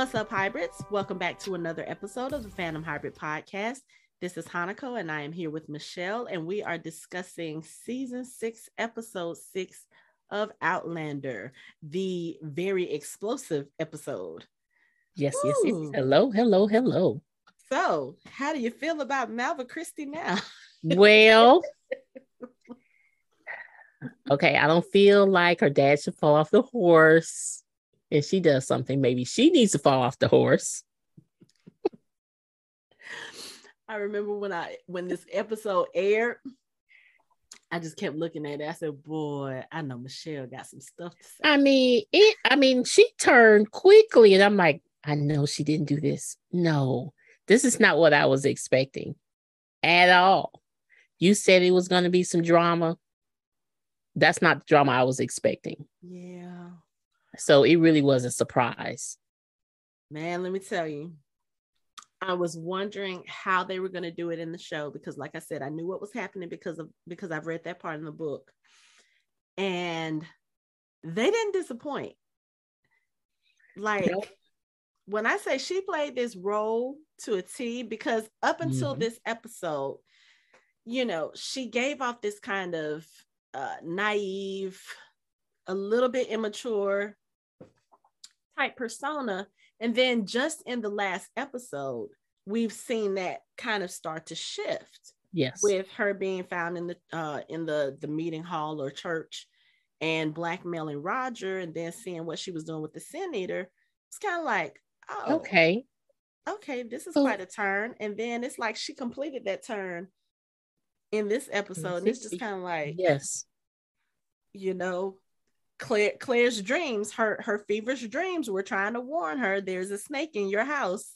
What's up, hybrids? Welcome back to another episode of the Fandom Hybrid Podcast. This is Hanako, and I am here with Michele, and we are discussing season six, episode six of Outlander, the very explosive episode. Yes, yes, yes. Hello, hello, hello. So, how do you feel about Malva Christie now? well, okay, I don't feel like her dad should fall off the horse. If she does something, maybe she needs to fall off the horse. I remember when I when this episode aired, I just kept looking at it. I said, "Boy, I know Michele got some stuff to say." I mean, it. I mean, she turned quickly, and I'm like, I know she didn't do this. No, this is not what I was expecting at all. You said it was going to be some drama. That's not the drama I was expecting. Yeah. So it really was a surprise. Man, let me tell you, I was wondering how they were going to do it in the show because, like I said, I knew what was happening because of because I've read that part in the book, and they didn't disappoint. Like nope. when I say she played this role to a T, because up until mm-hmm. this episode, you know, she gave off this kind of uh, naive, a little bit immature type persona. And then just in the last episode, we've seen that kind of start to shift. Yes. With her being found in the uh in the the meeting hall or church and blackmailing Roger and then seeing what she was doing with the sin eater. It's kind of like, oh okay. Okay, this is quite a turn. And then it's like she completed that turn in this episode. And it's just kind of like, yes, you know, Claire Claire's dreams, her her feverish dreams were trying to warn her there's a snake in your house.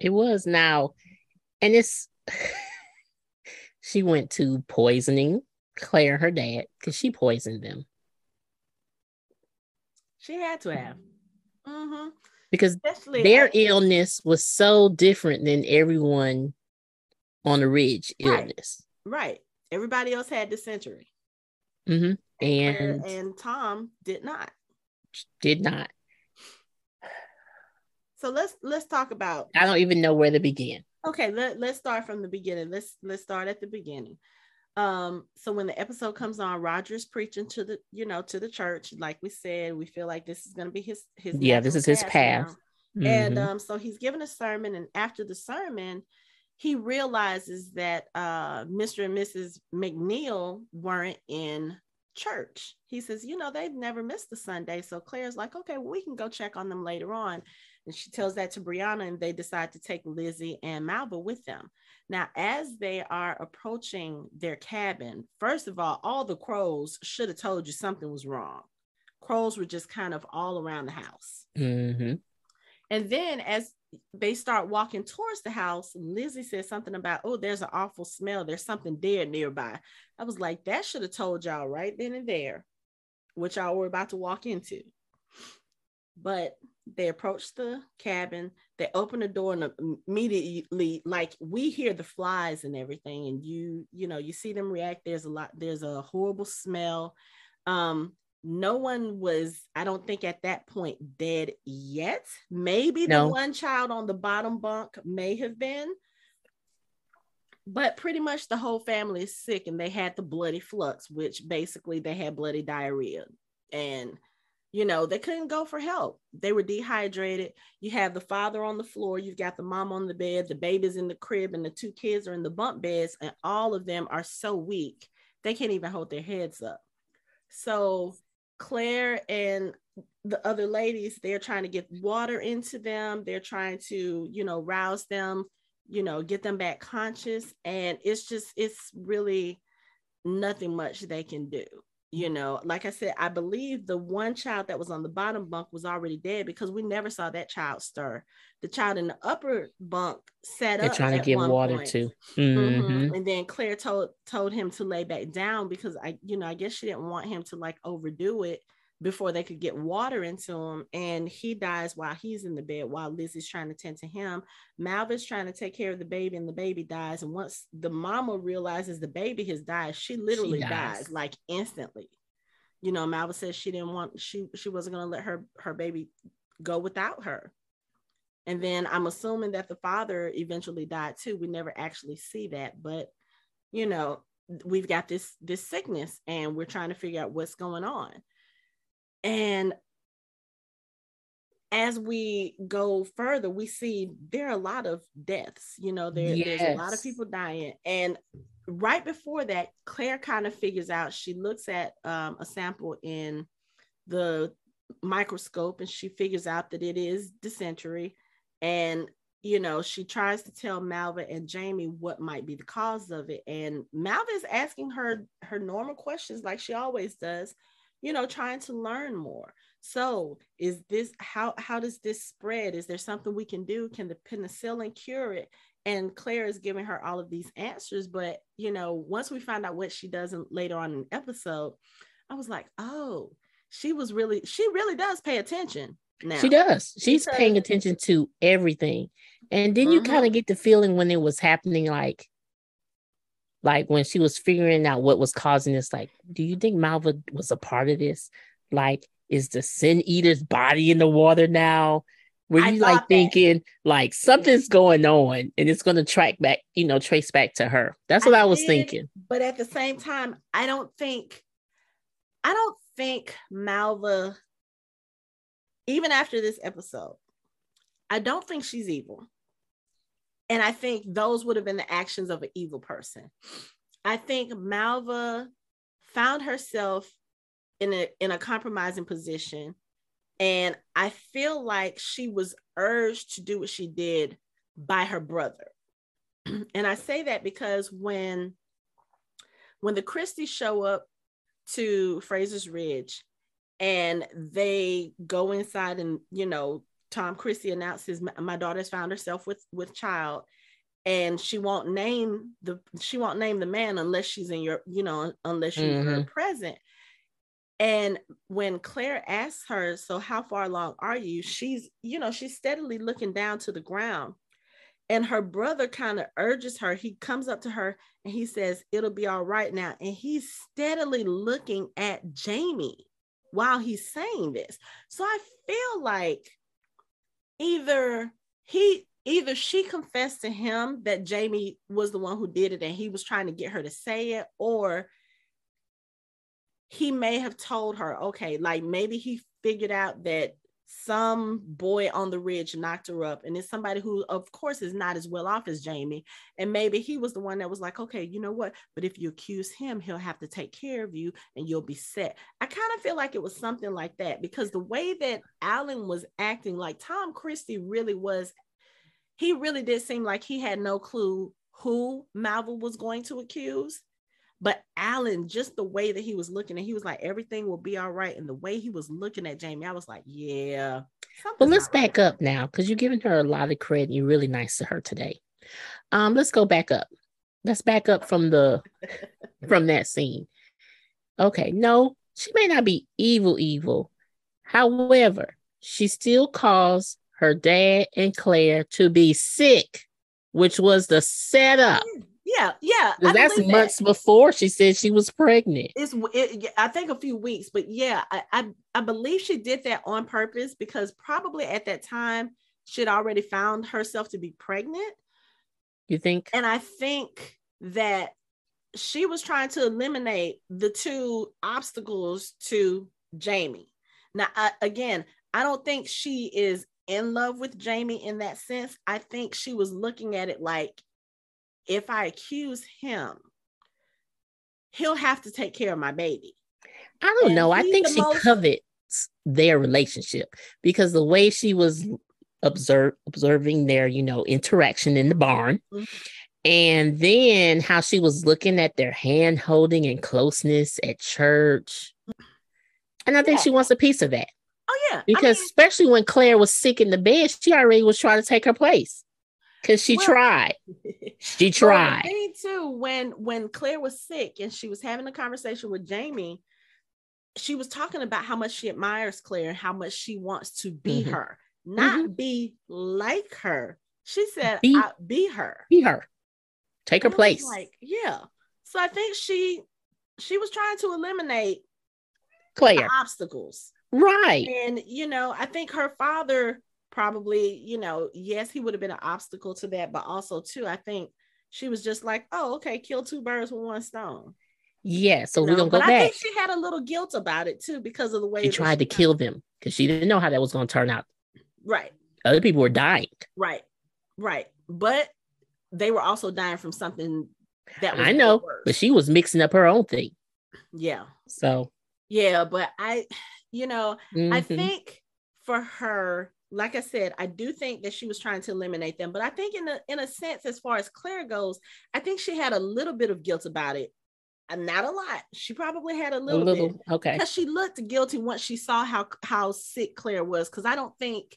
It was now, and it's she went to poisoning Claire, her dad, because she poisoned them. She had to have. Mm-hmm. Because Especially their illness was so different than everyone on the ridge illness. Right. right. Everybody else had dysentery. Mm-hmm. And and, Tom did not. Did not. So let's let's talk about. I don't even know where to begin. Okay, let, let's start from the beginning. Let's let's start at the beginning. Um, so when the episode comes on, Roger's preaching to the, you know, to the church. Like we said, we feel like this is gonna be his his yeah, this is his path. Mm-hmm. And um, so he's giving a sermon, and after the sermon, he realizes that uh, Mr. and Mrs. McNeil weren't in church. He says, you know, they've never missed a Sunday. So Claire's like, okay, well, we can go check on them later on. And she tells that to Brianna, and they decide to take Lizzie and Malva with them. Now, as they are approaching their cabin, first of all, all the crows should have told you something was wrong. Crows were just kind of all around the house. Mm-hmm. And then as they start walking towards the house, Lizzie says something about, oh, there's an awful smell. There's something dead nearby. I was like, that should have told y'all right then and there what y'all were about to walk into. But they approach the cabin, they open the door, and immediately, like we hear the flies and everything, and you, you know, you see them react. There's a lot, there's a horrible smell. Um, no one was i don't think at that point dead yet. Maybe no. the one child on the bottom bunk may have been but pretty much the whole family is sick and they had the bloody flux which basically they had bloody diarrhea. And you know they couldn't go for help. They were dehydrated. You have the father on the floor. You've got the mom on the bed. The baby's in the crib and the two kids are in the bunk beds and all of them are so weak they can't even hold their heads up. So Claire and the other ladies, they're trying to get water into them. They're trying to, you know, rouse them, you know, get them back conscious. And it's just, it's really nothing much they can do you know like i said i believe the one child that was on the bottom bunk was already dead because we never saw that child stir the child in the upper bunk sat They're up trying to get water point. too mm-hmm. Mm-hmm. and then claire told told him to lay back down because i you know i guess she didn't want him to like overdo it before they could get water into him. And he dies while he's in the bed while Lizzie's trying to tend to him. Malva's trying to take care of the baby, and the baby dies. And once the mama realizes the baby has died, she literally she dies. dies. like instantly. You know, Malva says she didn't want she she wasn't gonna let her her baby go without her. And then I'm assuming that the father eventually died too. We never actually see that, but you know, we've got this this sickness and we're trying to figure out what's going on. And as we go further, we see there are a lot of deaths. You know, there, yes. there's a lot of people dying. And right before that, Claire kind of figures out, she looks at um, a sample in the microscope and she figures out that it is dysentery. And, you know, she tries to tell Malva and Jamie what might be the cause of it. And Malva is asking her her normal questions like she always does, you know, trying to learn more. So is this how how does this spread? Is there something we can do? Can the penicillin cure it? And Claire is giving her all of these answers, but you know, once we find out what she does in, later on in the episode, I was like, oh, she was really she really does pay attention. Now. She does. She's because, paying attention to everything. And then you mm-hmm. kind of get the feeling when it was happening, like like when she was figuring out what was causing this, like, do you think Malva was a part of this? Like, is the sin eater's body in the water now? Were you like that. thinking like something's going on and it's going to track back, you know, trace back to her? That's what I, I was did, thinking. But at the same time, I don't think, I don't think Malva, even after this episode, I don't think she's evil. And I think those would have been the actions of an evil person. I think Malva found herself in a in a compromising position and i feel like she was urged to do what she did by her brother and i say that because when when the christies show up to fraser's ridge and they go inside and you know tom christie announces my daughter's found herself with with child and she won't name the she won't name the man unless she's in your you know unless you're mm-hmm. present and when Claire asks her, So, how far along are you? She's, you know, she's steadily looking down to the ground. And her brother kind of urges her. He comes up to her and he says, It'll be all right now. And he's steadily looking at Jamie while he's saying this. So I feel like either he, either she confessed to him that Jamie was the one who did it and he was trying to get her to say it, or he may have told her, okay, like maybe he figured out that some boy on the ridge knocked her up and it's somebody who of course is not as well off as jamie and maybe he was the one that was like okay you know what? But if you accuse him he'll have to take care of you and you'll be set. I kind of feel like it was something like that because the way that allan was acting like tom christie really was he really did seem like he had no clue who malva was going to accuse but Allan, just the way that he was looking, and he was like, everything will be all right. And the way he was looking at Jamie, I was like, yeah. Well, let's back right. up now because you're giving her a lot of credit. You're really nice to her today. Um, let's go back up. Let's back up from the from that scene. Okay, no, she may not be evil, evil. However, she still caused her dad and Claire to be sick, which was the setup yeah, yeah. that's months that. before she said she was pregnant. It's it, I think a few weeks, but yeah, I, I I believe she did that on purpose because probably at that time she'd already found herself to be pregnant. You think? And I think that she was trying to eliminate the two obstacles to Jamie. Now, I, again, I don't think she is in love with Jamie in that sense. I think she was looking at it like if I accuse him, he'll have to take care of my baby. I don't and know. I think she most... covets their relationship because the way she was observe observing their, you know, interaction in the barn. Mm-hmm. And then how she was looking at their hand holding and closeness at church. And I think yeah. she wants a piece of that. Oh, yeah. Because I mean, especially when Claire was sick in the bed, she already was trying to take her place because she well, tried. She tried. Me too. When when Claire was sick and she was having a conversation with Jamie, she was talking about how much she admires Claire and how much she wants to be mm-hmm. her, not mm-hmm. be like her. She said, "Be, be her, be her, take her place." Like, yeah. So I think she she was trying to eliminate Claire obstacles. Right. And, you know, I think her father probably, you know, yes, he would have been an obstacle to that, but also, too, I think she was just like, oh, okay, kill two birds with one stone. Yeah. So You we're know? to go but I back. think she had a little guilt about it, too, because of the way She tried to kill them because she didn't know how that was going to turn out. Right, Other people were dying. right, right. But they were also dying from something that was I know, worse. but she was mixing up her own thing. yeah. So Yeah, but I, you know, I mhm. think for her, like I said, I do think that she was trying to eliminate them. But I think in a in a sense, as far as Claire goes, I think she had a little bit of guilt about it. Uh, not a lot. She probably had a a little, little, bit okay. because she looked guilty once she saw how how sick Claire was. Because I don't think,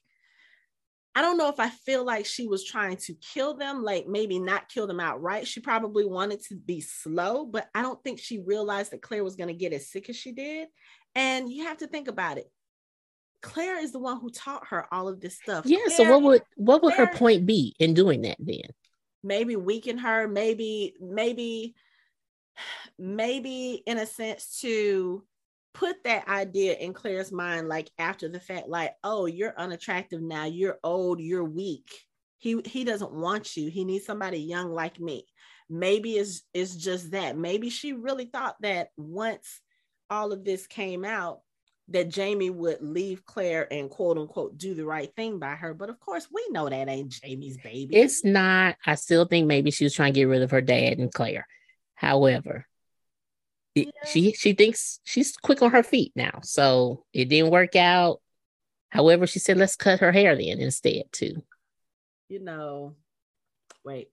I don't know if I feel like she was trying to kill them, like maybe not kill them outright. She probably wanted to be slow, but I don't think she realized that Claire was going to get as sick as she did. And you have to think about it. Claire is the one who taught her all of this stuff. Yeah. So what would what would her point be in doing that then? maybe weaken her, maybe, maybe, maybe in a sense to put that idea in Claire's mind, like after the fact, like, oh, you're unattractive now, you're old, you're weak. He he doesn't want you. He needs somebody young like me. Maybe it's it's just that. Maybe she really thought that once all of this came out, that Jamie would leave Claire and quote unquote do the right thing by her. But of course, we know that ain't Jamie's baby. It's not. I still think maybe she was trying to get rid of her dad and Claire. However, it- Yeah. she she thinks she's quick on her feet now. So it didn't work out. However, she said let's cut her hair then instead too. you know, wait,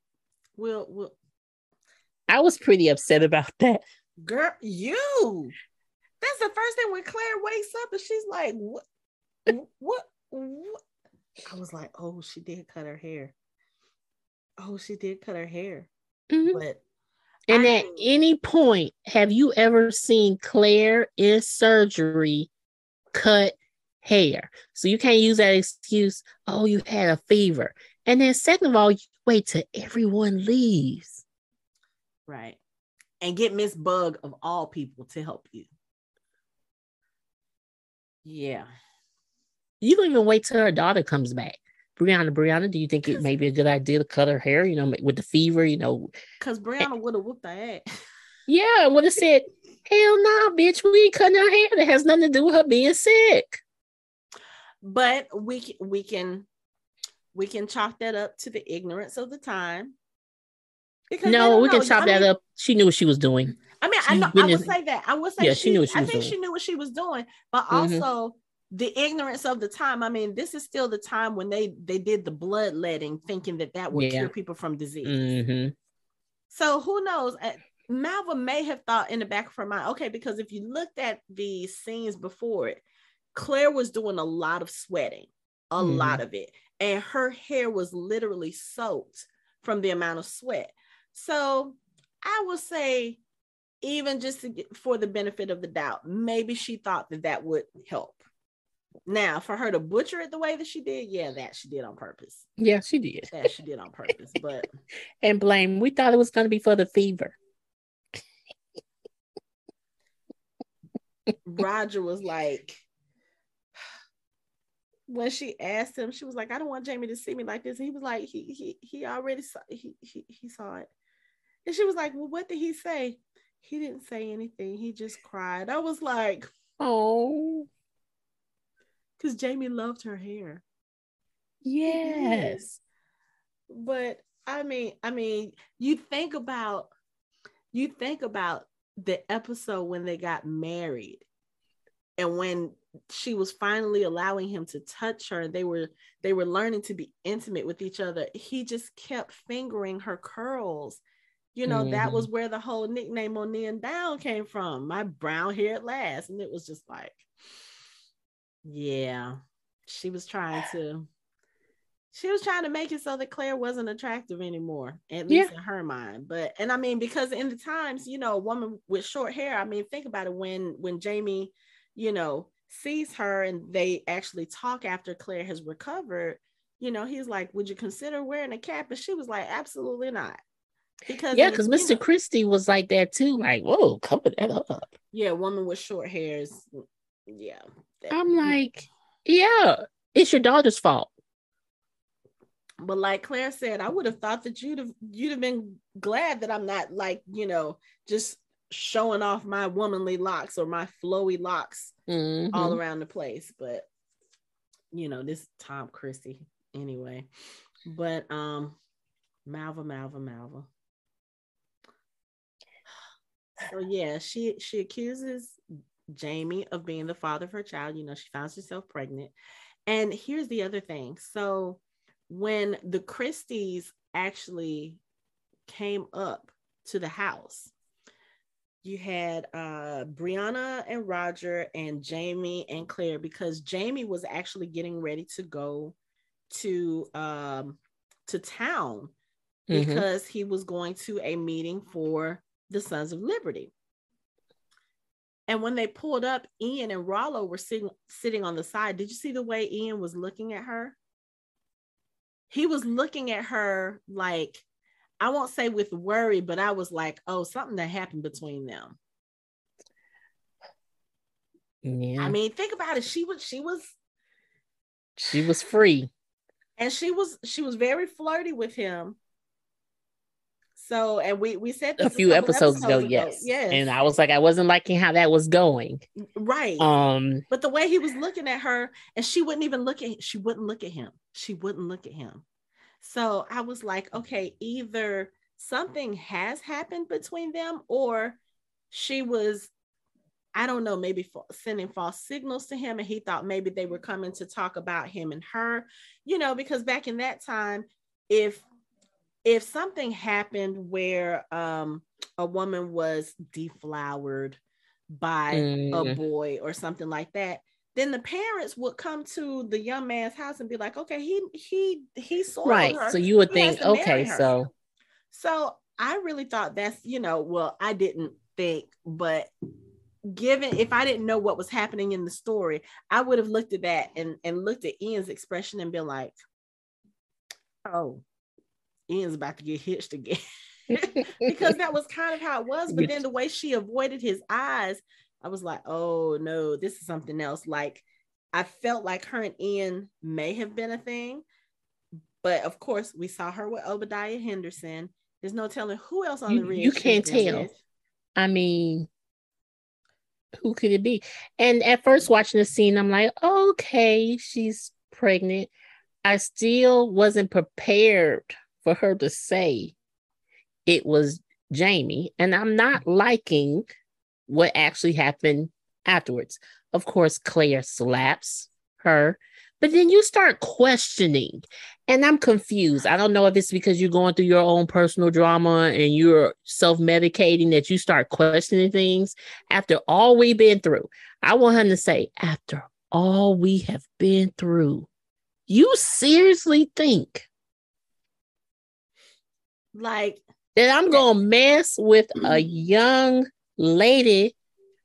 we'll, we'll, I was pretty upset about that. girl, you. That's the first thing when Claire wakes up and she's like, what, what, what? I was like, oh, she did cut her hair. Oh, she did cut her hair. Mhm. But And I at any point, have you ever seen Claire in surgery cut hair? So you can't use that excuse, oh, you had a fever. And then, second of all, you wait till everyone leaves. right. And get Miss Bug of all people to help you. Yeah. You don't even wait till her daughter comes back. Brianna, Brianna, do you think it may be a good idea to cut her hair, you know, with the fever, you know? Because eh Brianna would have whooped her ass. Yeah, I would have said, hell no, bitch, we ain't cutting her hair. That has nothing to do with her being sick. but we can we can we can chalk that up to the ignorance of the time. Because No, we can know. chop I that mean- up. She knew what she was doing. I mean, I know I would say that. I would say Yeah, she knew she I was think doing. she knew what she was doing, but Mhm. also the ignorance of the time. I mean, this is still the time when they they did the bloodletting, thinking that that would Yeah. cure people from disease. hmm So who knows? Uh, Malva may have thought in the back of her mind, okay, because if you looked at the scenes before it, Claire was doing a lot of sweating, a Mhm. lot of it, and her hair was literally soaked from the amount of sweat. So I would say, even just to get, for the benefit of the doubt, maybe she thought that that would help. Now, for her to butcher it the way that she did, yeah, that she did on purpose. Yeah, she did. That she did on purpose, but. And blame, we thought it was going to be for the fever. Roger was like, when she asked him, she was like, I don't want Jamie to see me like this. And he was like, he he he already saw he he, he saw it. And she was like, Well, what did he say? He didn't say anything. He just cried. I was like, Oh, because Jamie loved her hair. yes. But I mean, I mean, you think about you think about the episode when they got married and when she was finally allowing him to touch her and they were they were learning to be intimate with each other he just kept fingering her curls you know that Mhm. was where the whole nickname mo nighean donn came from my brown hair at last and it was just like yeah she was trying to she was trying to make it so that Claire wasn't attractive anymore, at least in her mind. But and I mean, because in the times, you know, a woman with short hair, I mean, think about it when when Jamie, you know, sees her and they actually talk after Claire has recovered, you know, he's like, Would you consider wearing a cap? And she was like, Absolutely not. Because Yeah, because Mr. know, Christie was like that too. Like, whoa, cover that up. yeah, woman with short hairs. Yeah. I'm like, yeah, it's your daughter's fault. But like Claire said, I would have thought that you'd have you'd have been glad that I'm not like, you know, just showing off my womanly locks or my flowy locks Mhm. all around the place. But you know, this Tom Christie anyway. But um Malva, Malva, Malva. So yeah, she she accuses Jamie of being the father of her child. You know, she finds herself pregnant. And here's the other thing. So when the Christies actually came up to the house, you had uh Brianna and Roger and Jamie and Claire because Jamie was actually getting ready to go to um to town Mhm. because he was going to a meeting for the Sons of Liberty. And when they pulled up, Ian and Rollo were sitting sitting on the side. Did you see the way Ian was looking at her? He was looking at her like I won't say with worry, but I was like, oh, something that happened between them. Yeah. I mean, think about it. She was she was she was free. and she was she was very flirty with him. So, and we we said A few couple episodes, ago, yes. yes, And I was like, I wasn't liking how that was going. right. Um, But the way he was looking at her, and she wouldn't even look at she wouldn't look at him. She wouldn't look at him. So I was like, okay, either something has happened between them, or she was, I don't know, maybe sending false signals to him, and he thought maybe they were coming to talk about him and her, you know, because back in that time, if if something happened where um a woman was deflowered by a Mm. boy or something like that then the parents would come to the young man's house and be like okay he he he soiled right. her So you would He think, okay, so so i really thought that's you know well i didn't think but given if i didn't know what was happening in the story i would have looked at that and and looked at ian's expression and been like oh ian's about to get hitched again because that was kind of how it was. But then the way she avoided his eyes, I was like, oh no, this is something else. Like I felt like her and Ian may have been a thing. But of course, we saw her with Obadiah Henderson. There's no telling who else on You- the ridge. you can't tell. with. I mean, who could it be? And at first, watching the scene, I'm like, okay, she's pregnant. I still wasn't prepared for her to say it was Jamie. And I'm not liking what actually happened afterwards. Of course, Claire slaps her, but then you start questioning. And I'm confused. I don't know if it's because you're going through your own personal drama and you're self medicating that you start questioning things after all we've been through. I want him to say, after all we have been through, you seriously think Like that I'm to mess with a mm-hmm. young lady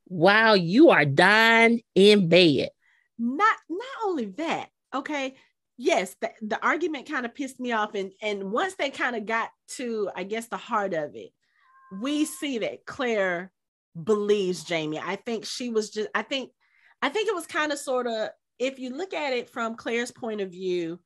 while you are dying in bed? not not only that okay? Yes the, the argument kind of pissed me off and and once they kind of got to i guess the heart of it we see that claire believes jamie. I think she was just i think i think it was kind of sort of if you look at it from claire's point of view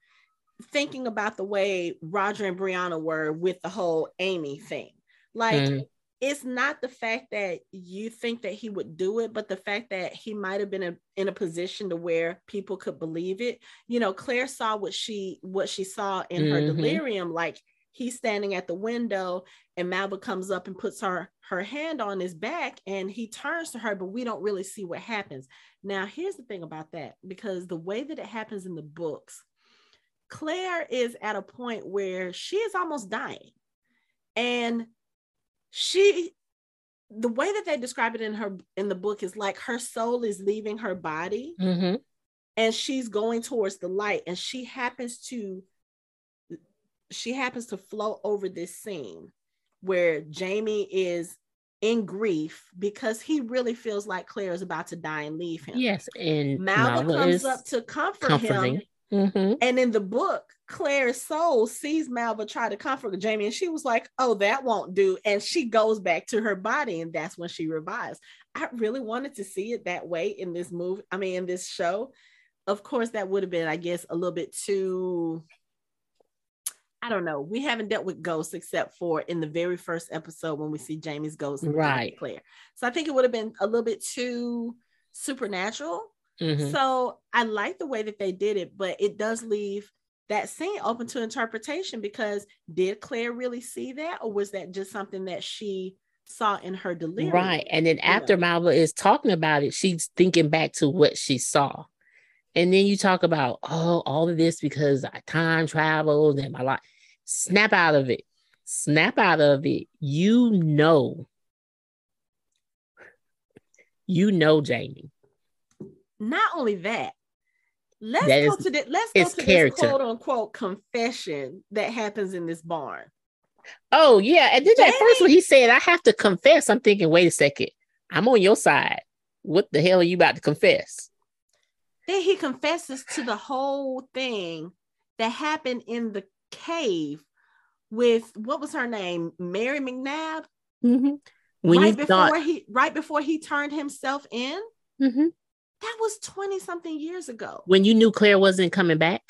thinking about the way roger and brianna were with the whole amy thing like Mm. it's not the fact that you think that he would do it, but the fact that he might have been a, in a position to where people could believe it. You know, Claire saw what she what she saw in her Mhm. delirium, like he's standing at the window and Malva comes up and puts her her hand on his back and he turns to her, but we don't really see what happens. Now, here's the thing about that because the way that it happens in the books, Claire is at a point where she is almost dying. And she the way that they describe it in her in the book is like her soul is leaving her body Mhm. and she's going towards the light and she happens to she happens to flow over this scene where Jamie is in grief because he really feels like Claire is about to die and leave him. Yes. And Malva Malva comes up to comfort comforting. him Mhm. And in the book, Claire's soul sees Malva try to comfort Jamie, and she was like, "Oh, that won't do." And she goes back to her body, and that's when she revives. I really wanted to see it that way in this movie. I mean, in this show. Of course, that would have been, I guess, a little bit too. I don't know. We haven't dealt with ghosts except for in the very first episode when we see Jamie's ghost, Right. Claire. So I think it would have been a little bit too supernatural. Mhm. So I like the way that they did it, but it does leave that scene open to interpretation because did Claire really see that, or was that just something that she saw in her delirium? Right. And then after. Malva is talking about it, she's thinking back to what she saw. And then you talk about, oh, all of this because I time traveled and my life. Snap out of it. Snap out of it. You know. You know, Jamie. Not only that, let's That go is- to the let's go to character. this quote unquote confession that happens in this barn. Oh, yeah. And then at first, when he said, I have to confess, I'm thinking, wait a second. I'm on your side. What the hell are you about to confess? Then he confesses to the whole thing that happened in the cave with what was her name, Mary McNabb. Mhm. When right before thought, he right before he turned himself in Mhm. That was 20 something years ago. When you knew Claire wasn't coming back,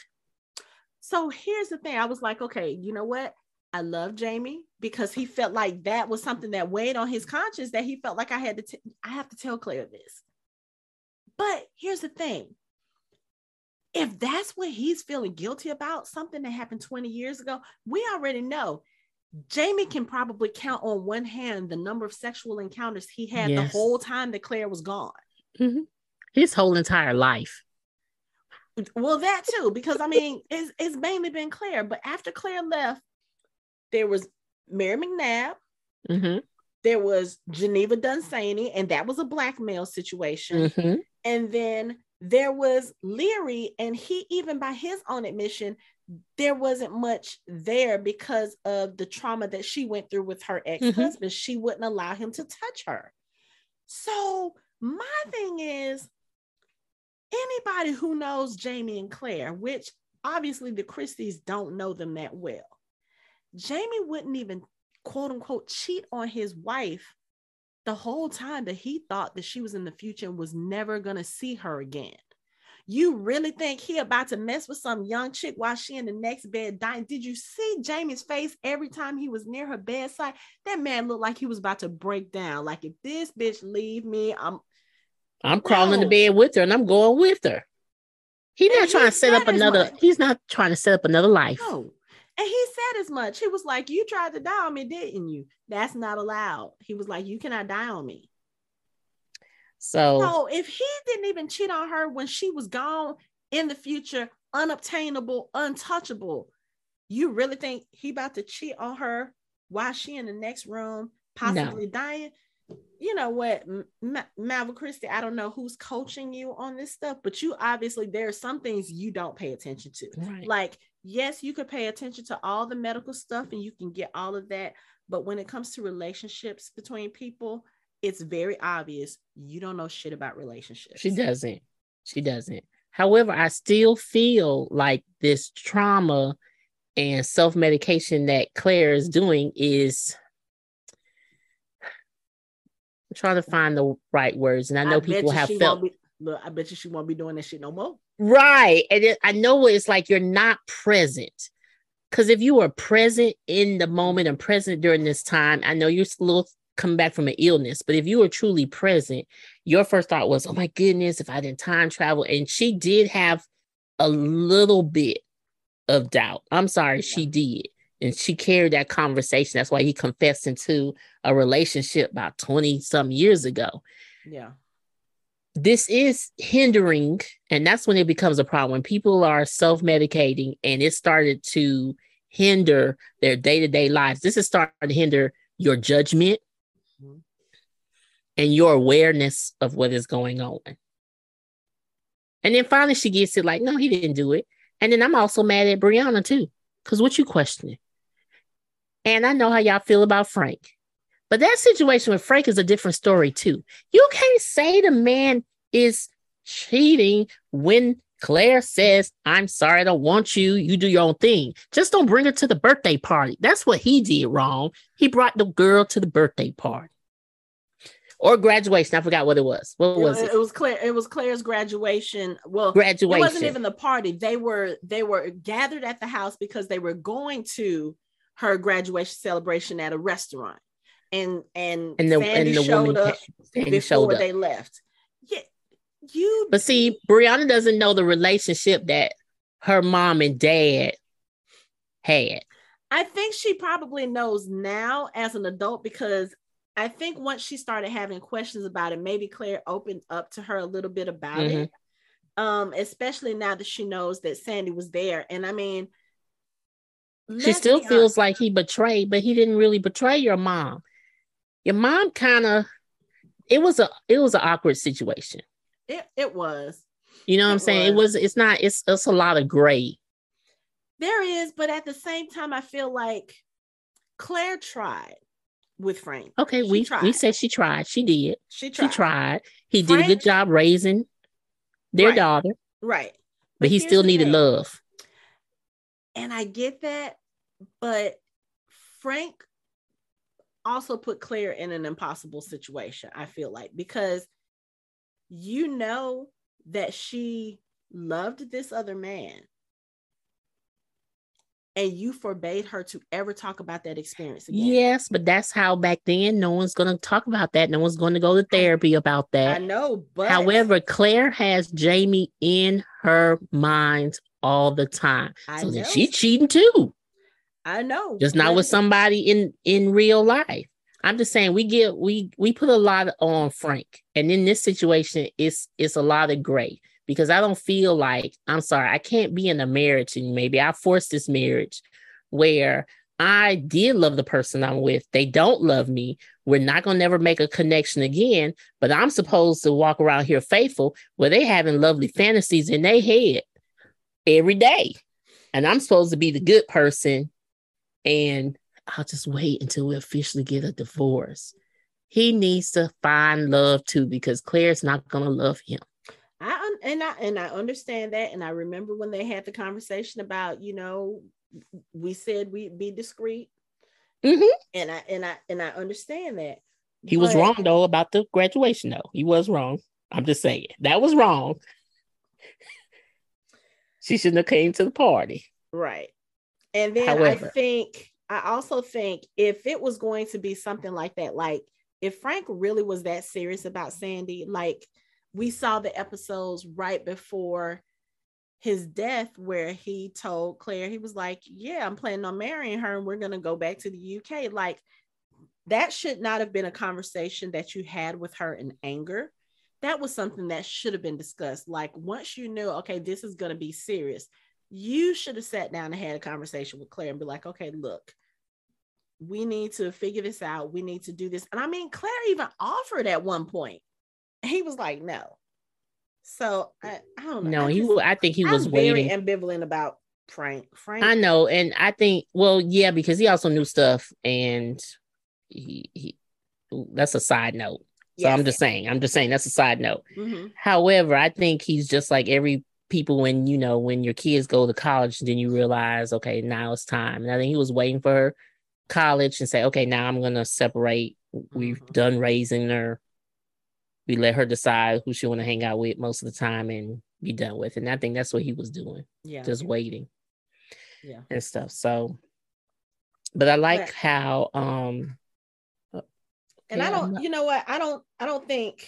so here's the thing. I was like okay you know what? I love jamie because he felt like that was something that weighed on his conscience that he felt like i had to t- i have to tell claire this. But here's the thing. If that's what he's feeling guilty about something that happened 20 years ago we already know. Jamie can probably count on one hand the number of sexual encounters he had the whole time that Claire was gone. Mm-hmm. His whole entire life. Well, that too, because I mean, it's, it's mainly been Claire. But after Claire left, there was Mary McNabb, hmm there was Geneva Dunsany, and that was a blackmail situation. hmm And then there was Laoghaire, and he, even by his own admission, there wasn't much there because of the trauma that she went through with her ex husband. She wouldn't allow him to touch her. So, my thing is anybody who knows Jamie and Claire, which obviously the Christies don't know them that well, Jamie wouldn't even quote unquote cheat on his wife the whole time that he thought that she was in the future and was never going to see her again. You really think he about to mess with some young chick while she in the next bed dying? Did you see Jamie's face every time he was near her bedside? That man looked like he was about to break down. Like if this bitch leave me, I'm I'm crawling No. to bed with her and I'm going with her. He's And not trying he to set up another, much. he's not trying to set up another life. no. And he said as much. He was like, You tried to die on me, didn't you? That's not allowed. He was like, You cannot die on me. So So if he didn't even cheat on her when she was gone in the future, unobtainable, untouchable, you really think he about to cheat on her while she in the next room, possibly dying? You know what, Ma- Malva Christie, I don't know who's coaching you on this stuff, but you obviously there are some things you don't pay attention to. right. Like, yes, you could pay attention to all the medical stuff and you can get all of that. But when it comes to relationships between people, it's very obvious you don't know shit about relationships. She doesn't. She doesn't. However, I still feel like this trauma and self medication that Claire is doing is. I'm trying to find the right words, and I know bet people have felt Be, look, I bet you she won't be doing that shit no more. right, and it, I know it's like you're not present. Because if you were present in the moment and present during this time, I know you're still coming back from an illness, but if you were truly present, your first thought was, "Oh my goodness, if I didn't time travel," and she did have a little bit of doubt. I'm sorry, Yeah. she did. And she carried that conversation. That's why he confessed into a relationship about 20 some years ago. Yeah. This is hindering, and that's when it becomes a problem. When people are self medicating and it started to hinder their day to day lives, this is starting to hinder your judgment Mhm. and your awareness of what is going on. And then finally she gets it like, no, he didn't do it. And then I'm also mad at Brianna too. Because what you questioning? And I know how y'all feel about Frank. But that situation with Frank is a different story too. You can't say the man is cheating when Claire says, I'm sorry, I don't want you. You do your own thing. Just don't bring her to the birthday party. That's what he did wrong. He brought the girl to the birthday party or graduation. I forgot what it was. What was it? it? It was Claire. It was Claire's graduation. Well, Graduation. it wasn't even the party. They were they were gathered at the house because they were going to her graduation celebration at a restaurant, and and, and the, Sandy and the showed woman up Sandy before showed up. they left. Yeah, you. But see, Brianna doesn't know the relationship that her mom and dad had. I think she probably knows now as an adult because I think once she started having questions about it, maybe Claire opened up to her a little bit about Mhm. it. Um, especially now that she knows that Sandy was there. And I mean, She still feels like he betrayed, but he didn't really betray your mom. Your mom kind of it was a it was an awkward situation. it, it was. You know what I'm It saying? It was. was it's not it's it's a lot of gray. There is, but at the same time, I feel like Claire tried with Frank. Okay, She we we said she tried. She did. She She tried. tried. He did a good job raising their Right. daughter, Right. but he still needed love. And I get that, but Frank also put Claire in an impossible situation, I feel like, because you know that she loved this other man and you forbade her to ever talk about that experience again. Yes, but that's how back then no one's going to talk about that. No one's going to go to therapy about that. I know, but However, Claire has Jamie in her mind all the time. I So know, then she cheating too. I know, just not with somebody in in real life. I'm just saying we get we we put a lot on Frank, and in this situation, it's it's a lot of gray because I don't feel like I'm sorry I can't be in a marriage, and maybe I forced this marriage where I did love the person I'm with. They don't love me. We're not gonna never make a connection again. But I'm supposed to walk around here faithful, where they having lovely fantasies in their head every day, and I'm supposed to be the good person and I'll just wait until we officially get a divorce. He needs to find love too because Claire's not gonna love him. I and I and I understand that, and I remember when they had the conversation about, you know, we said we'd be discreet, Mhm. and I and I and I understand that. He was wrong though about the graduation though. He was wrong. I'm just saying that was wrong. she shouldn't have came to the party. right? And then However- I think I also think if it was going to be something like that, like if Frank really was that serious about Sandy, like we saw the episodes right before his death where he told Claire he was like, "Yeah, I'm planning on marrying her and we're going to go back to the UK." Like that should not have been a conversation that you had with her in anger. That was something that should have been discussed. Like once you knew, okay, this is going to be serious, you should have sat down and had a conversation with Claire and be like, okay, look, we need to figure this out. We need to do this. And I mean, Claire even offered at one point. He was like, no. So I, I don't know. No, I he. just- wa- I think he was I'm very ambivalent about Frank. Frank. I know, and I think well, yeah, because he also knew stuff, and he, he that's a side note. So I'm just saying, I'm just saying that's a side note. Mhm. However, I think he's just like every people when you know when your kids go to college, then you realize, okay, now it's time. And I think he was waiting for her college and say, okay, now I'm gonna separate. We've Mhm. done raising her. We let her decide who she want to hang out with most of the time and be done with. And I think that's what he was doing, Yeah. just waiting Yeah. and stuff. So, but I like But- how um And I Yeah, I'm don't, not- you know what? I don't, I don't think,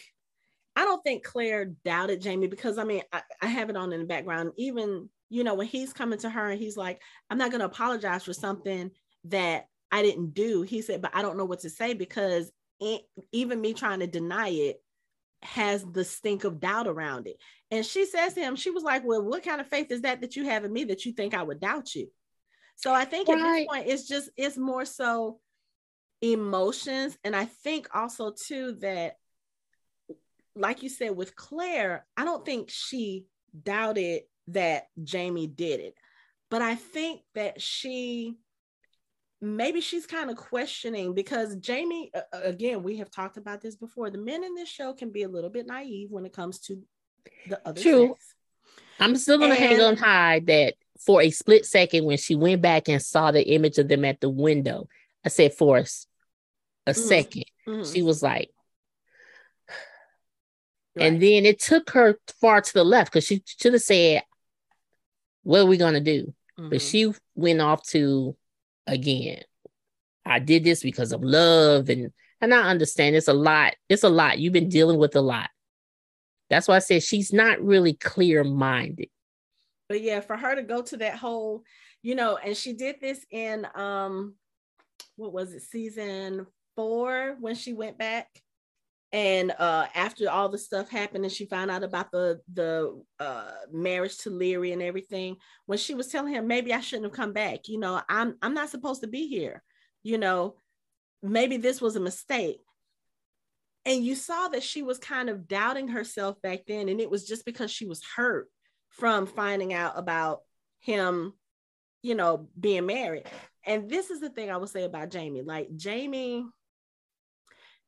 I don't think Claire doubted Jamie because I mean, I, I have it on in the background. Even, you know, when he's coming to her and he's like, I'm not going to apologize for something that I didn't do. He said, but I don't know what to say because it, even me trying to deny it has the stink of doubt around it. And she says to him, she was like, well, what kind of faith is that that you have in me that you think I would doubt you? So I think at this point, it's just, it's more so emotions and i think also too that like you said with claire i don't think she doubted that jamie did it but i think that she maybe she's kind of questioning because jamie again we have talked about this before the men in this show can be a little bit naive when it comes to the other True. sex I'm still gonna hang on high that for a split second when she went back and saw the image of them at the window, I said for a, a Mhm. second, Mhm. she was like, Right. and then it took her far to the left because she should have said, What are we gonna do? But Mhm. she went off to again. I did this because of love and and I understand it's a lot. It's a lot. You've been dealing with a lot. That's why I said she's not really clear minded. but yeah, for her to go to that whole, you know, and she did this in um, what was it, season four when she went back, and uh, after all the stuff happened and she found out about the the uh marriage to Laoghaire and everything, when she was telling him maybe I shouldn't have come back, you know, I'm I'm not supposed to be here, you know, maybe this was a mistake. And you saw that she was kind of doubting herself back then, and it was just because she was hurt from finding out about him, you know, being married. And this is the thing I would say about Jamie. Like Jamie,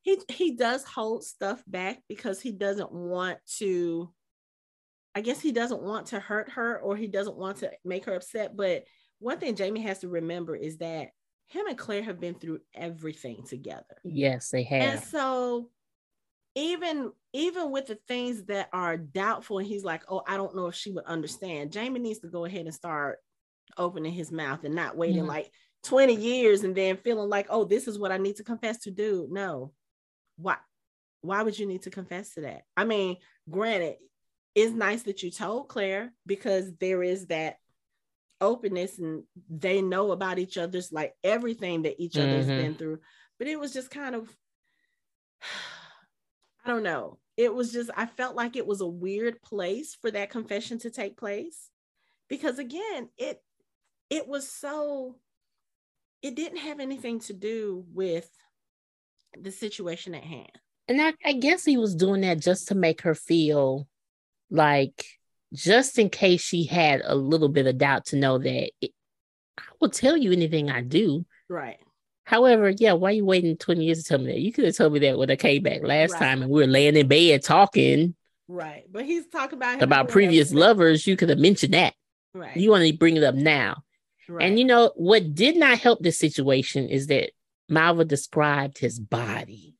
he he does hold stuff back because he doesn't want to. I guess he doesn't want to hurt her or he doesn't want to make her upset. But one thing Jamie has to remember is that him and Claire have been through everything together. Yes, they have. And so even even with the things that are doubtful, and he's like, Oh, I don't know if she would understand. Jamie needs to go ahead and start opening his mouth and not waiting Mhm. like 20 years and then feeling like, oh, this is what I need to confess to do. No. Why why would you need to confess to that? I mean, granted, it's nice that you told Claire because there is that openness and they know about each other's like everything that each other's Mhm. been through. But it was just kind of I don't know. It was just I felt like it was a weird place for that confession to take place because again, it it was so it didn't have anything to do with the situation at hand. And I, I guess he was doing that just to make her feel like, just in case she had a little bit of doubt, to know that it, I will tell you anything I do. Right. However, yeah, why are you waiting 20 years to tell me that? You could have told me that when I came back last Right. time and we were laying in bed talking Right. But he's talking about about previous lovers. You could have mentioned that. Right. You want to bring it up now. right. And you know what did not help this situation is that Malva described his body.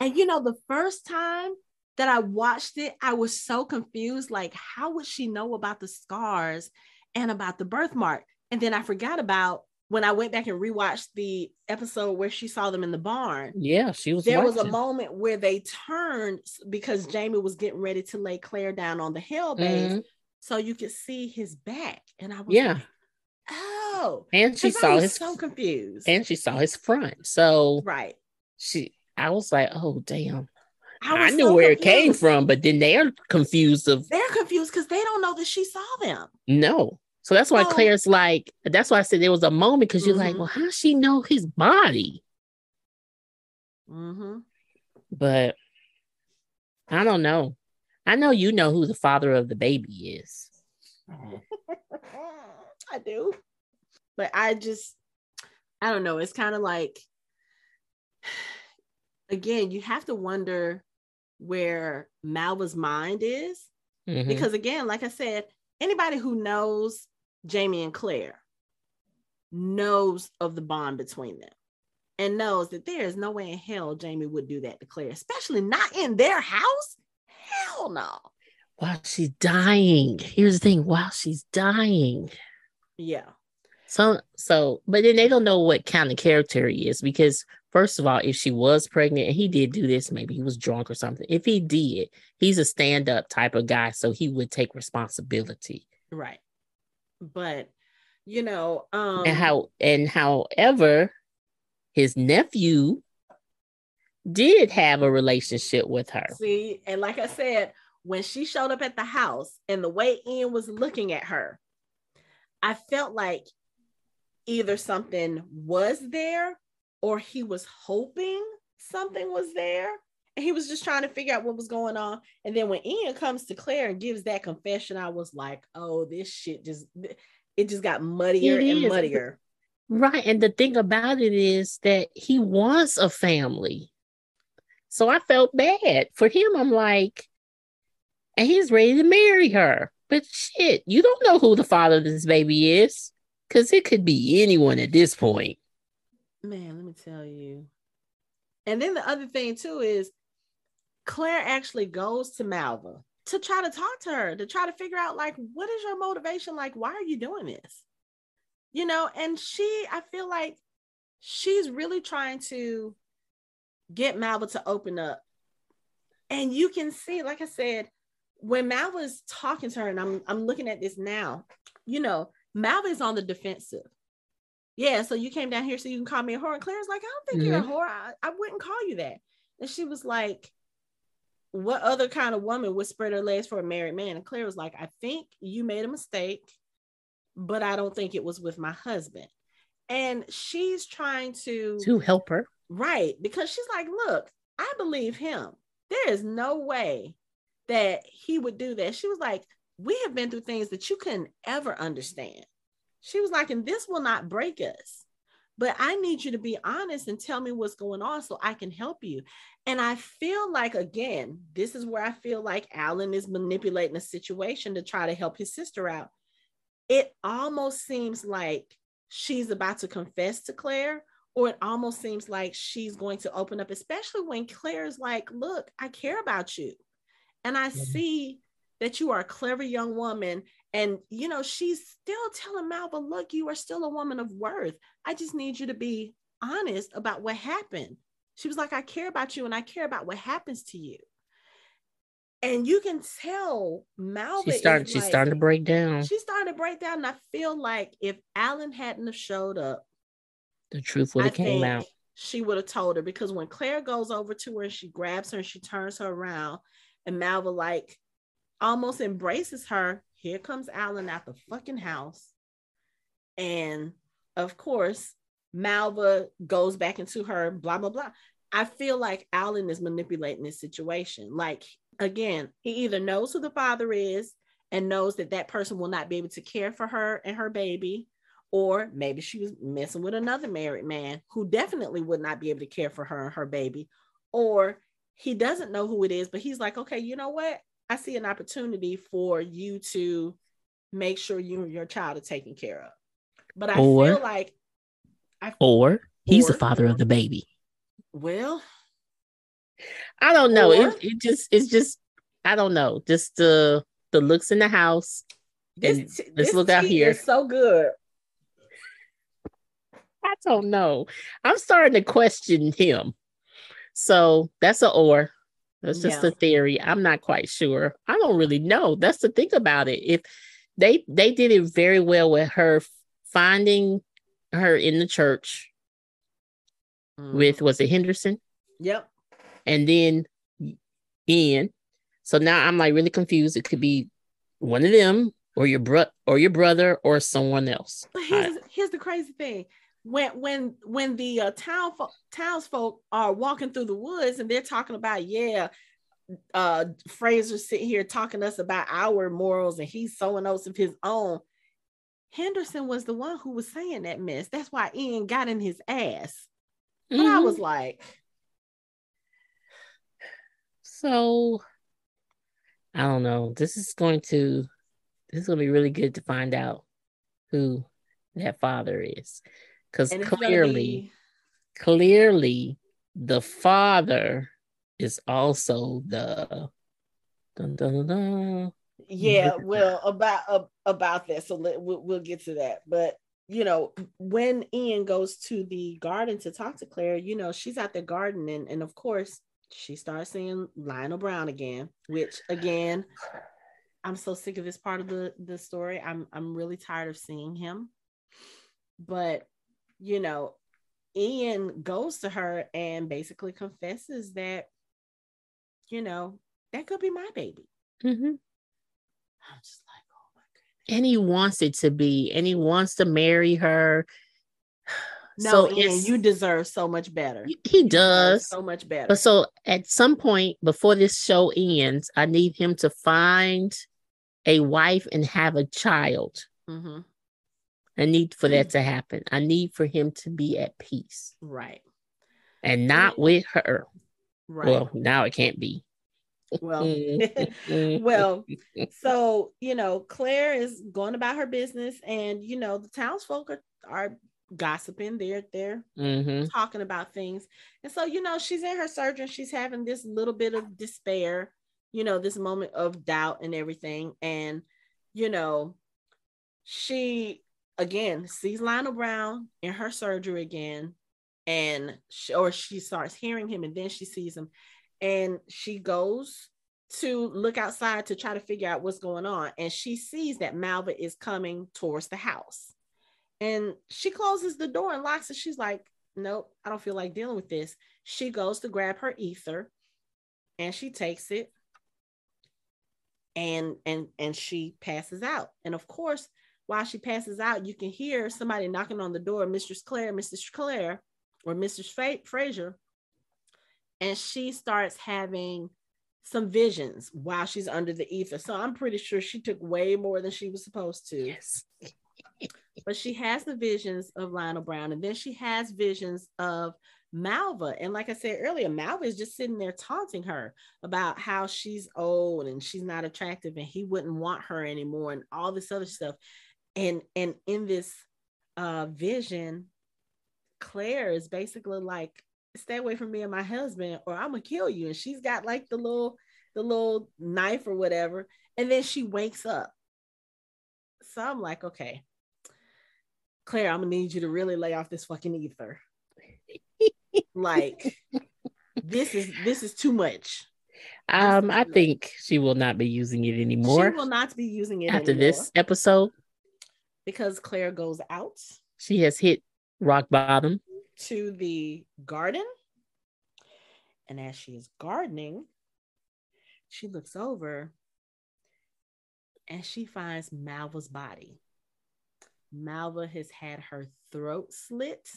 And you know, the first time that I watched it, I was so confused. Like, how would she know about the scars and about the birthmark? And then I forgot about when I went back and rewatched the episode where she saw them in the barn. Yeah, she was. There was a moment where they turned because Jamie was getting ready to lay Claire down on the hill base, Mhm. so you could see his back. And I was Yeah. like, "Oh!" and she I saw his so confused. and she saw his front. So right, she, I was like, oh damn. I, was knew so where it came from, but then they're confused of They're confused because they don't know that she saw them. no. So that's why Oh. Claire's like, that's why I said there was a moment because you're like, Mhm. well, how does she know his body? Mm-hmm. But I don't know. I know you know who the father of the baby is. I do. But I just, I don't know. It's kind of like, again, you have to wonder where Malva's mind is. Mhm. Because, again, like I said, anybody who knows Jamie and Claire knows of the bond between them and knows that there is no way in hell Jamie would do that to Claire, especially not in their house. Hell no. While she's dying. Here's the thing, while she's dying. Yeah. So so but then they don't know what kind of character he is because first of all, if she was pregnant and he did do this, maybe he was drunk or something. If he did, he's a stand-up type of guy, so he would take responsibility. Right. But you know, um and how and however, his nephew did have a relationship with her. see, and like I said, when she showed up at the house and the way Ian was looking at her, I felt like either something was there or he was hoping something was there. And he was just trying to figure out what was going on. And then when Ian comes to Claire and gives that confession, I was like, oh, this shit just it just got muddier It and is. muddier. Right. And the thing about it is that he wants a family. So I felt bad for him. I'm like, and he's ready to marry her. But shit, you don't know who the father of this baby is because it could be anyone at this point. Man, let me tell you. And then the other thing too is Claire actually goes to Malva to try to talk to her, to try to figure out like what is your motivation? Like, why are you doing this? You know, and she, I feel like she's really trying to get Malva to open up. And you can see, like I said, when Malva is talking to her, and I'm I'm looking at this now, you know, Malva is on the defensive. Yeah, so you came down here so you can call me a whore. And Claire's like, I don't think mm-hmm. you're a whore. I, I wouldn't call you that. And she was like, What other kind of woman would spread her legs for a married man? And Claire was like, I think you made a mistake, but I don't think it was with my husband. And she's trying to to help her. Right. Because she's like, look, I believe him. There is no way that he would do that. She was like, we have been through things that you couldn't ever understand. She was like, and this will not break us. But I need you to be honest and tell me what's going on so I can help you. And I feel like, again, this is where I feel like Allan is manipulating a situation to try to help his sister out. It almost seems like she's about to confess to Claire, or it almost seems like she's going to open up, especially when Claire's like, Look, I care about you. And I see that you are a clever young woman. And, you know, she's still telling Malva, Look, you are still a woman of worth. I just need you to be honest about what happened. She was like, I care about you and I care about what happens to you. And you can tell Malva. She started, she's like, starting to break down. She's starting to break down. And I feel like if Allan hadn't have showed up, the truth would have came out. She would have told her because when Claire goes over to her and she grabs her and she turns her around, and Malva like almost embraces her. Here comes Allan at the fucking house. And of course, Malva goes back into her blah blah blah. I feel like Allan is manipulating this situation. Like again, he either knows who the father is and knows that that person will not be able to care for her and her baby, or maybe she was messing with another married man who definitely would not be able to care for her and her baby. Or he doesn't know who it is, but he's like, okay, you know what? I see an opportunity for you to make sure you and your child are taken care of. But I or, feel like I, or he's or, the father of the baby. Well, I don't know. Or, it, it just it's just I don't know. Just the the looks in the house. This, let's look out here. so good. I don't know. I'm starting to question him. So that's a or. That's just yeah. a theory. I'm not quite sure. I don't really know. That's the thing about it. If they they did it very well with her finding her in the church mm. with was it Henderson? Yep. And then Ian. So now I'm like really confused. It could be one of them or your bro or your brother or someone else. But here's, here's the crazy thing. When when when the uh, town townsfolk are walking through the woods and they're talking about yeah, uh Fraser sitting here talking to us about our morals and he's sowing oats of his own. Henderson was the one who was saying that mess. That's why Ian got in his ass. But mm-hmm. I was like, so I don't know. This is going to this is going to be really good to find out who that father is. Cuz clearly be... clearly the father is also the dun, dun, dun, yeah. well about uh, about that. So let, we'll, we'll get to that. But you know when ian goes to the garden to talk to claire you know she's at the garden and, and of course she starts seeing lionel brown again which again i'm so sick of this part of the the story. I'm i'm really tired of seeing him. But you know ian goes to her and basically confesses that you know, that could be my baby. Mm-hmm. I'm just like, oh my goodness. And he wants it to be, and he wants to marry her. No, so Ian, you deserve so much better. He does so much better. But so at some point before this show ends, I need him to find a wife and have a child. Mm-hmm. I need for that mm. to happen. I need for him to be at peace. Right. And not with her. Right. Well, now it can't be. well, mm, mm, well, so you know, Claire is going about her business, and you know, the townsfolk are, are gossiping. They're they're Mhm. talking about things, and so you know, she's in her surgery. She's having this little bit of despair, you know, this moment of doubt and everything, and you know, she again sees Lionel Brown in her surgery again, and she, or she starts hearing him, and then she sees him, and she goes to look outside to try to figure out what's going on, and she sees that Malva is coming towards the house, and she closes the door and locks it. She's like, "Nope, I don't feel like dealing with this." She goes to grab her ether, and she takes it and and and she passes out and of course while she passes out you can hear somebody knocking on the door mistress claire mrs claire or mrs Fra- fraser and she starts having some visions while she's under the ether so i'm pretty sure she took way more than she was supposed to Yes. but she has the visions of Lionel Brown, and then she has visions of Malva. And like I said earlier, Malva is just sitting there taunting her about how she's old and she's not attractive, and he wouldn't want her anymore, and all this other stuff. And and in this uh vision, Claire is basically like, "Stay away from me and my husband, or I'm gonna kill you." And she's got like the little the little knife or whatever, and then she wakes up. So I'm like, okay, Claire, I'm gonna need you to really lay off this fucking ether. like this is this is too much. Um, I think she will not be using it anymore She will not be using it after anymore this episode. Because Claire goes out She has hit rock bottom. to the garden, and as she is gardening, she looks over and she finds Malva's body. Malva has had her throat slit.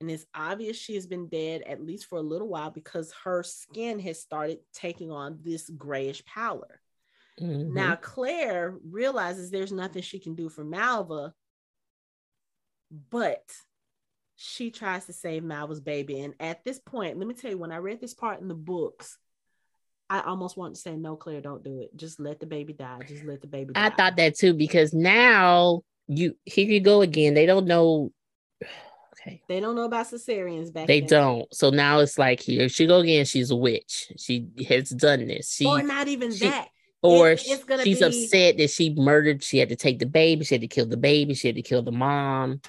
And it's obvious she has been dead at least for a little while because her skin has started taking on this grayish pallor. Mhm. Now, Claire realizes there's nothing she can do for Malva, but she tries to save Malva's baby. And at this point, let me tell you, when I read this part in the books, I almost want to say, no, Claire, don't do it. Just let the baby die. Just let the baby die. I thought that too because now you here you go again. They don't know. Okay, they don't know about cesareans back they then. don't. So now it's like here she go again. She's a witch. She has done this. She or not even she- that. Or it- gonna she's be- upset that she murdered. She had to take the baby. She had to kill the baby. She had to kill the mom.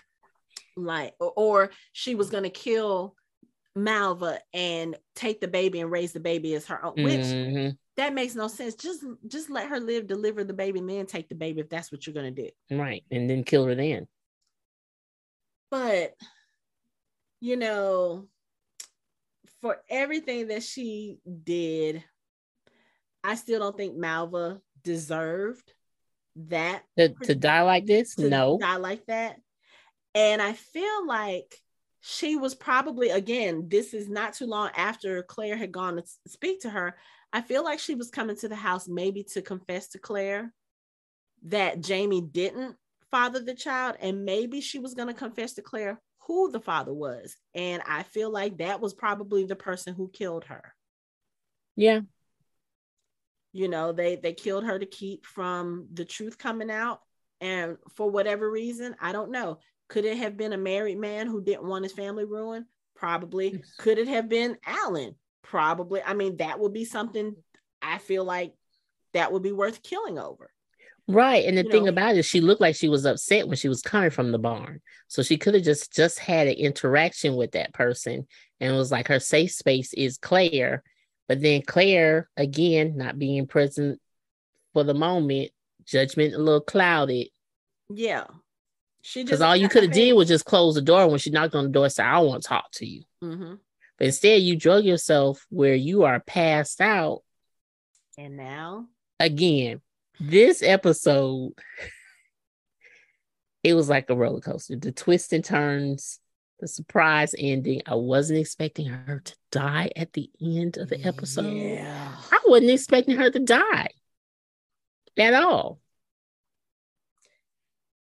Like, or, she was going to kill Malva and take the baby and raise the baby as her own, which Mhm. that makes no sense. Just just let her live, deliver the baby, and then take the baby if that's what you're gonna do. Right, and then kill her then. But you know, for everything that she did, I still don't think Malva deserved that To, to die like this? to no. die like that. And I feel like she was probably again, this is not too long after Claire had gone to speak to her. I feel like she was coming to the house maybe to confess to Claire that Jamie didn't father the child, and maybe she was going to confess to Claire who the father was. And I feel like that was probably the person who killed her. Yeah. You know they they killed her to keep from the truth coming out and for whatever reason i don't know could it have been a married man who didn't want his family ruined probably Yes. could it have been allan probably i mean that would be something i feel like that would be worth killing over Right. And the You thing know. about it, she looked like she was upset when she was coming from the barn. So she could have just just had an interaction with that person and it was like her safe space is Claire. But then Claire, again, not being present for the moment, judgment a little clouded. yeah she Because just all you could have did was just close the door when she knocked on the door and say, I want to talk to you. hmm But instead you drug yourself where you are passed out and now again, this episode, it was like a roller coaster. The twists and turns, the surprise ending. I wasn't expecting her to die at the end of the episode. yeah I wasn't expecting her to die at all.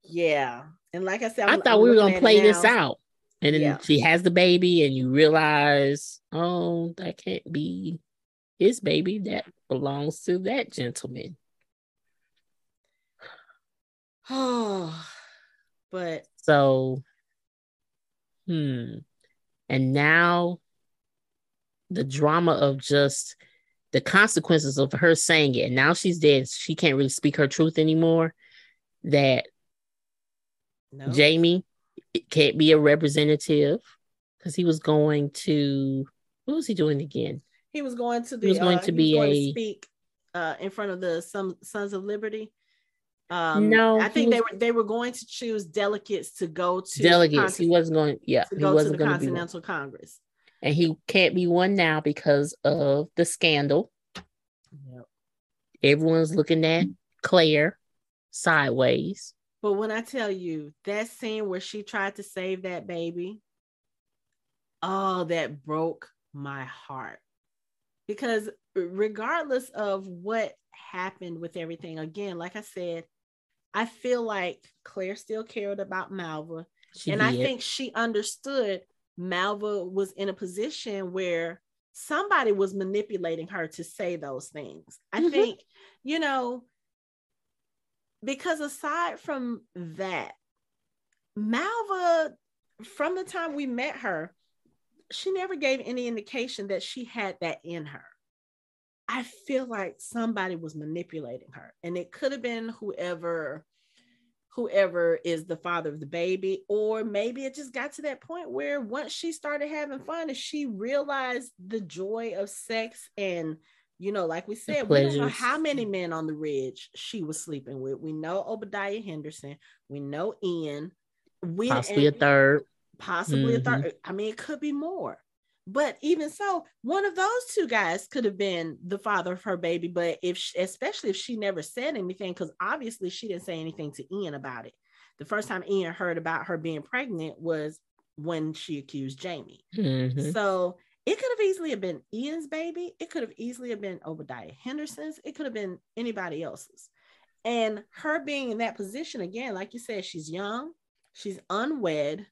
yeah and like i said i I'm- thought I'm we were gonna at it play this out. And then Yeah. she has the baby, and you realize, oh, that can't be his baby that belongs to that gentleman. Oh, but So, hmm. And now the drama of just the consequences of her saying it. And now she's dead. She can't really speak her truth anymore. That no. Jamie can't be a representative because he was going to, what was he doing again? he was going to the. was going uh, to he be going a- to speak uh, in front of the some Sons of Liberty. Um, No, I think they were they were going to choose delegates to go to Delegates. He wasn't going, yeah, to he go to the going to be. Continental Congress. And he can't be one now because of the scandal. Yep. Everyone's looking at Claire sideways. But when I tell you that scene where she tried to save that baby, oh, that broke my heart. Because regardless of what happened with everything, again, like I said, I feel like Claire still cared about Malva. She and I think she understood Malva was in a position where somebody was manipulating her to say those things. I Mhm. think, you know, because aside from that, Malva, from the time we met her, she never gave any indication that she had that in her. I feel like somebody was manipulating her, and it could have been whoever whoever is the father of the baby or maybe it just got to that point where once she started having fun and she realized the joy of sex and you know like we said we don't know how many men on the ridge she was sleeping with we know obadiah henderson we know ian we possibly a third. possibly Mhm. a third. I mean, it could be more. But even so, one of those two guys could have been the father of her baby. But if, she, especially if she never said anything, because obviously she didn't say anything to Ian about it. The first time Ian heard about her being pregnant was when she accused Jamie. Mhm. So it could have easily have been Ian's baby. It could have easily have been Obadiah Henderson's. It could have been anybody else's. And her being in that position again, like you said, she's young, she's unwed,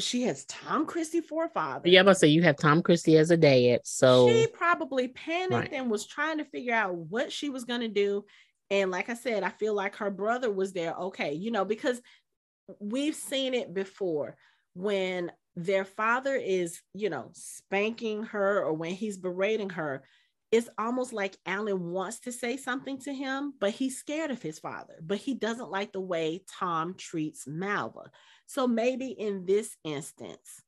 she has Tom Christie for a father. Yeah, I'm gonna say you have Tom Christie as a dad, so she probably panicked Right. and was trying to figure out what she was going to do. And like I said, I feel like her brother was there. Okay, you know, because we've seen it before when their father is, you know, spanking her or when he's berating her. It's almost like Allan wants to say something to him, but he's scared of his father. But he doesn't like the way Tom treats Malva. So maybe in this instance,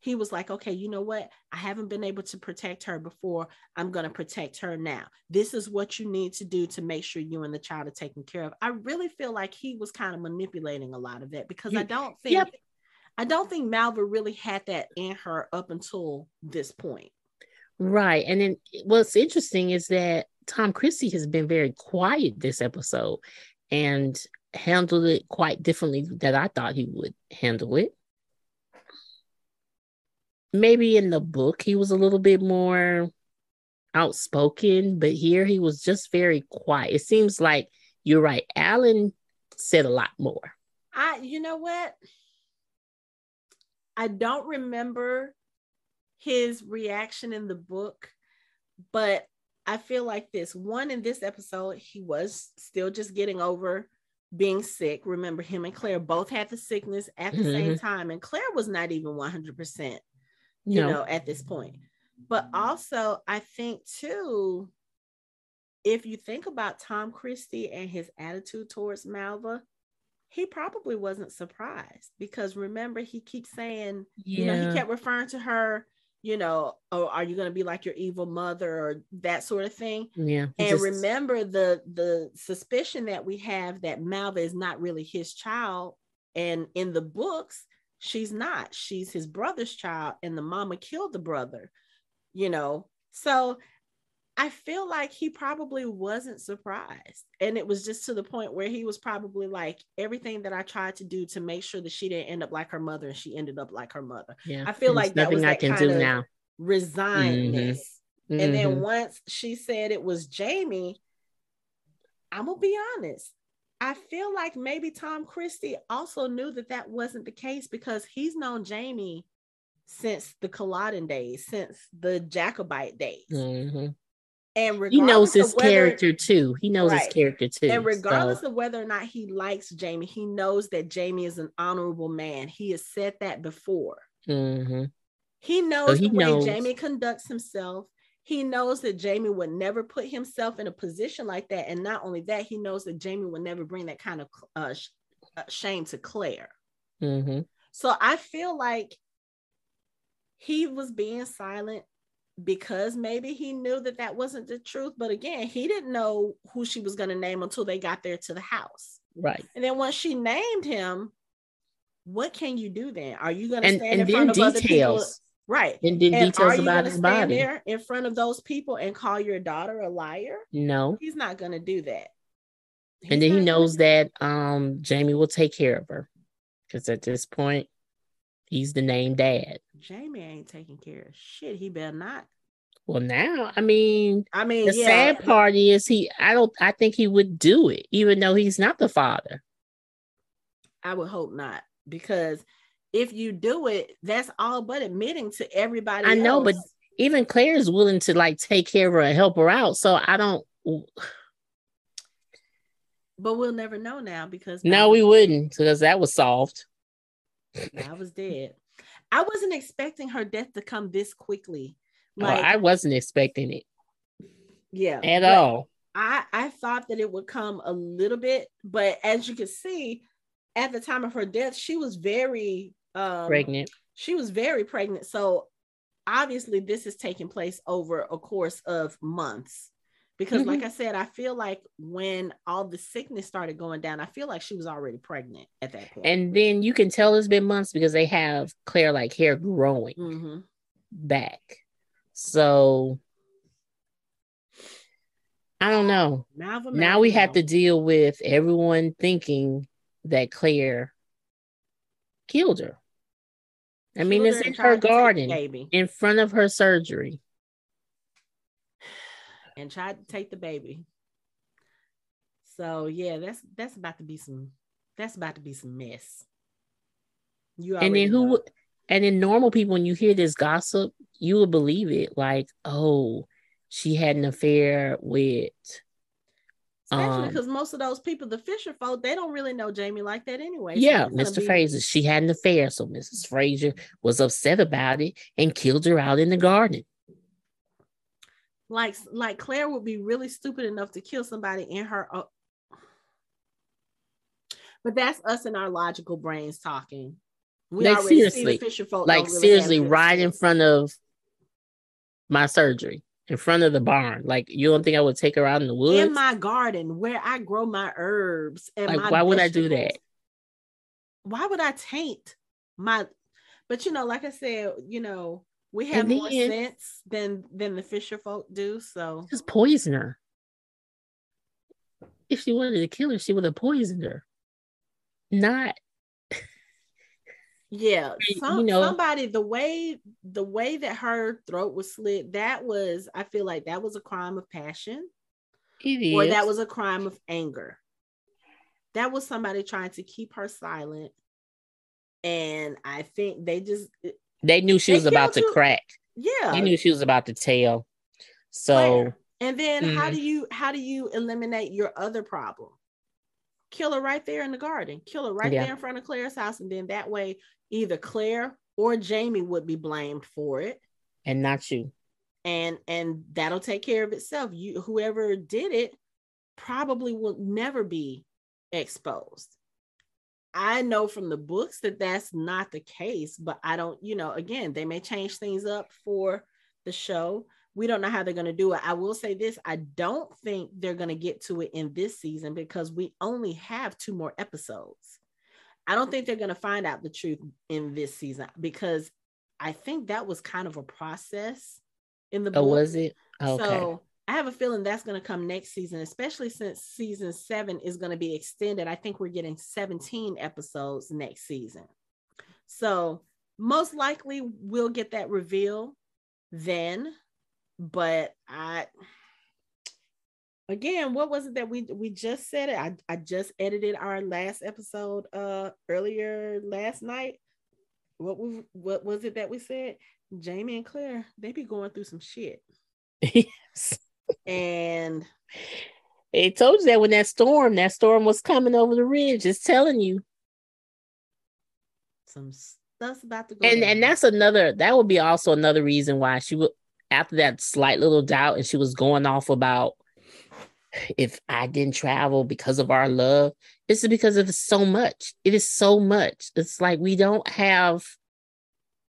he was like, okay, you know what? I haven't been able to protect her before. I'm going to protect her now. This is what you need to do to make sure you and the child are taken care of. I really feel like he was kind of manipulating a lot of that because I don't think Yep. I don't think Malva really had that in her up until this point. right. And then what's interesting is that Tom Christie has been very quiet this episode and handled it quite differently that I thought he would handle it. Maybe in the book he was a little bit more outspoken, but here he was just very quiet. It seems like you're right. Allan said a lot more. I, you know what? I don't remember his reaction in the book, but I feel like this one in this episode, he was still just getting over being sick. Remember, him and Claire both had the sickness at the same mm-hmm. time, and Claire was not even 100%, you No. know, at this point. But also, I think too, if you think about Tom Christie and his attitude towards Malva, he probably wasn't surprised because remember, he keeps saying, you know, he kept referring to her, you know, oh, are you going to be like your evil mother or that sort of thing? yeah. and just- remember the the suspicion that we have that Malva is not really his child, and in the books, she's not. She's his brother's child, and the mama killed the brother. You know, so I feel like he probably wasn't surprised, and it was just to the point where he was probably like, everything that I tried to do to make sure that she didn't end up like her mother, and she ended up like her mother. yeah. I feel There's like that nothing was I that can kind do of now. resignedness. And Mhm. then once she said it was Jamie, I'm gonna be honest. I feel like maybe Tom Christie also knew that that wasn't the case because he's known Jamie since the Culloden days, since the Jacobite days. Mhm. And he knows his whether- character too. He knows his character too. And regardless so- of whether or not he likes Jamie, he knows that Jamie is an honorable man. He has said that before. Mhm. He knows he the way knows. Jamie conducts himself. He knows that Jamie would never put himself in a position like that. And not only that, he knows that Jamie would never bring that kind of uh, sh- uh, shame to Claire. Mhm. So I feel like he was being silent because maybe he knew that that wasn't the truth. But again, he didn't know who she was going to name until they got there to the house. Right. And then once she named him, what can you do then? Are you going to stand and in then front of other people? details. Right. And then And details about his body. there in front of those people and call your daughter a liar? No. He's not going to do that. He's and then he knows do that um Jamie will take care of her. Because at this point, he's the named dad. Jamie ain't taking care of shit. He better not. Well, now, I mean, I mean, the yeah, sad part is he I don't I think he would do it, even though he's not the father. I would hope not because if you do it, that's all but admitting to everybody. I know, but. Even Claire is willing to like take care of her and help her out. So I don't but we'll never know now because no, we wouldn't, because that was solved. I was dead. I wasn't expecting her death to come this quickly. Like, I wasn't expecting it yeah, at all. I I thought that it would come a little bit, but as you can see, at the time of her death, she was very um, Pregnant. She was very pregnant, so obviously this is taking place over a course of months. Because, like Mhm. I said, I feel like when all the sickness started going down, I feel like she was already pregnant at that point. And then you can tell it's been months because they have Claire like hair growing Mhm. back. So I don't know. Malva, now we have to deal with everyone thinking that Claire killed her. I mean, Killed it's in her tried to take the garden baby in front of her surgery. And tried to take the baby. So yeah, that's that's about to be some that's about to be some mess. You And then who know. and then normal people, when you hear this gossip, you would believe it. Like, oh, she had an affair with Especially um, because most of those people, the Fisher folk, they don't really know Jamie like that anyway. So yeah, Mr. be- Fraser. She had an affair, so Mrs. Fraser was upset about it and killed her out in the garden. Like like Claire would be really stupid enough to kill somebody in her. o- But that's us and our logical brains talking. We Like, already see the seriously, Fisher folk. like really seriously, right in front of my surgery, in front of the barn. Like, you don't think I would take her out in the woods? in my garden where I grow my herbs and Like, why would I do that? Why would I taint my? But you know, like I said, you know, we have And more sense than than the Fisher folk do. So Just poison her. If she wanted to kill her, she would have poisoned her. Not yeah, you know- somebody the way the way that her throat was slit, that was I feel like that was a crime of passion, or that was a crime of anger. That was somebody trying to keep her silent, and I think they just they knew she They was about to crack. yeah They knew she was about to tell. So Claire. And then how Mhm. do you how do you eliminate your other problem? Kill her right there in the garden. Kill her right Yeah. there in front of Claire's house, and then that way either Claire or Jamie would be blamed for it, and not you. and and that'll take care of itself. You whoever did it probably will never be exposed. I know from the books that that's not the case, but I don't, you know, again, they may change things up for the show. We don't know how they're going to do it. I will say this I don't think they're going to get to it in this season because we only have two more episodes. I don't think they're going to find out the truth in this season because I think that was kind of a process in the Oh, book. was it? Okay. So I have a feeling that's going to come next season, especially since season seven is going to be extended. I think we're getting 17 episodes next season. So most likely we'll get that reveal then. But I again, what was it that we we just said it? I, I just edited our last episode uh earlier last night. What was what was it that we said? Jamie and Claire, they be going through some shit. yes. And It told you that when that storm, that storm was coming over the ridge. It's telling you. some stuff's about to go. And down. and that's another that would be also another reason why she would after that slight little doubt and she was going off about if I didn't travel because of our love, it's because of so much. It is so much. It's like we don't have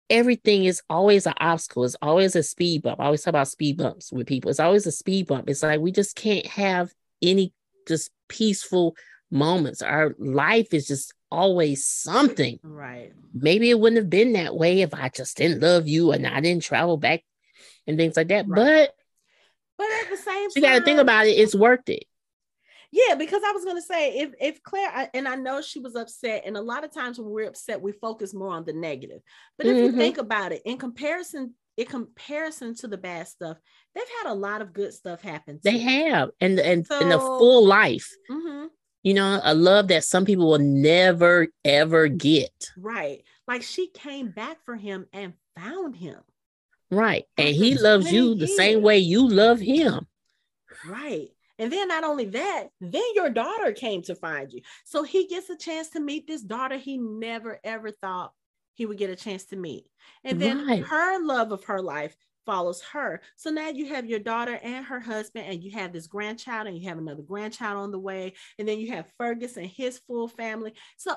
everything is always an obstacle. It's always a speed bump. I always talk about speed bumps with people. It's always a speed bump. It's like we just can't have any just peaceful moments. Our life is just always something. right. Maybe it wouldn't have been that way if I just didn't love you and I didn't travel back and things like that. Right. But But at the same you got to think about it. It's worth it. Yeah, because I was gonna say if if Claire I, and I know she was upset, and a lot of times when we're upset, we focus more on the negative. But if Mhm. you think about it, in comparison, in comparison to the bad stuff, they've had a lot of good stuff happen. They have, and and and a full life. hmm You know, a love that some people will never ever get. right. Like she came back for him and found him. Right, and he loves you the same way you love him. Right. And then not only that, then your daughter came to find you. So he gets a chance to meet this daughter he never ever thought he would get a chance to meet. And then Right. her love of her life follows her. So now you have your daughter and her husband, and you have this grandchild, and you have another grandchild on the way. And then you have Fergus and his full family. So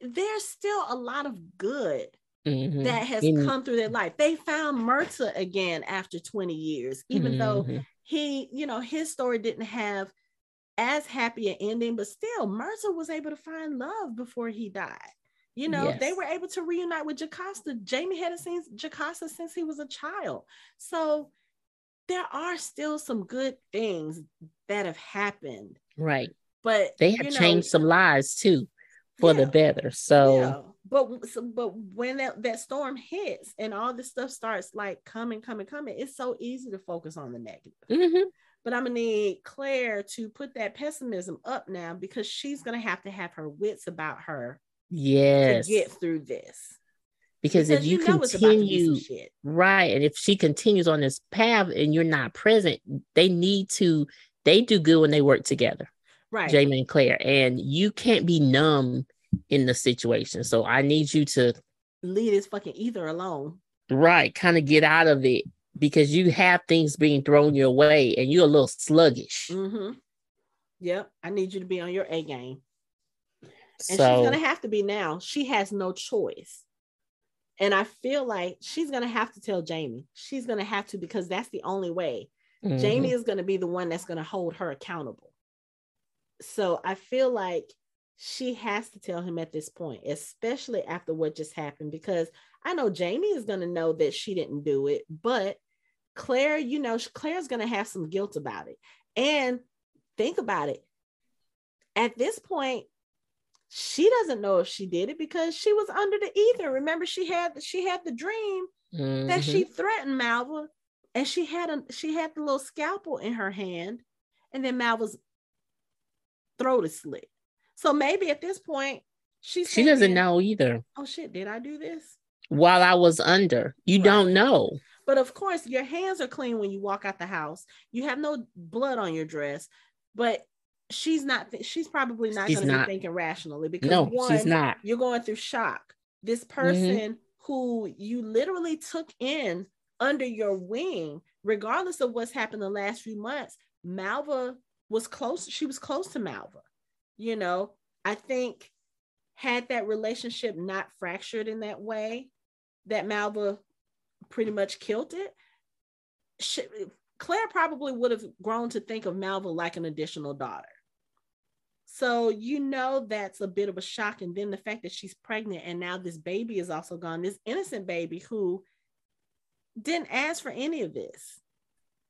there's still a lot of good Mhm. that has In- come through their life. They found Murtagh again after 20 years, even though Mhm. He, you know, his story didn't have as happy an ending, but still, Murtagh was able to find love before he died. You know, they were able to reunite with Jocasta. Jamie hadn't seen Jocasta since he was a child. So there are still some good things that have happened, right, but they have you know, changed some lives too for the better. So Yeah, but so, but when that, that storm hits and all this stuff starts like coming, coming, coming, it's so easy to focus on the negative. Mhm. But I'm gonna need Claire to put that pessimism up now because she's gonna have to have her wits about her yes, to get through this. because, if you, know it's about to be some continue right, and if she continues on this path and you're not present, they need to. They do good when they work together. Right. Jamie and Claire, and you can't be numb in the situation. So I need you to Leave this fucking ether alone. right kind of get out of it because you have things being thrown your way and you're a little sluggish. Mm-hmm. Yep. I need you to be on your A game. And she's gonna have to be now. She has no choice. And I feel like she's gonna have to tell Jamie. She's gonna have to because that's the only way. mhm. Jamie is gonna be the one that's gonna hold her accountable. So I feel like she has to tell him at this point, especially after what just happened, because I know Jamie is gonna know that she didn't do it, but Claire, you know, Claire's gonna have some guilt about it. And think about it. At this point, she doesn't know if she did it because she was under the ether. Remember, she had she had the dream that Mhm. she threatened Malva, and she had a she had the little scalpel in her hand, and then Malva's throat is slit. So maybe at this point, she's she doesn't know either. Oh shit! Did I do this? While I was under, you Right. don't know. But of course, your hands are clean when you walk out the house. You have no blood on your dress, but she's not. th- she's probably not She's going to be thinking rationally because No, one, she's not. you're going through shock. This mm-hmm. person who you literally took in under your wing, regardless of what's happened the last few months, Malva was close. She was close to Malva. You know, I think had that relationship not fractured in that way, that Malva pretty much killed it. She, Claire probably would have grown to think of Malva like an additional daughter. So you know that's a bit of a shock. And then the fact that she's pregnant and now this baby is also gone, this innocent baby who didn't ask for any of this,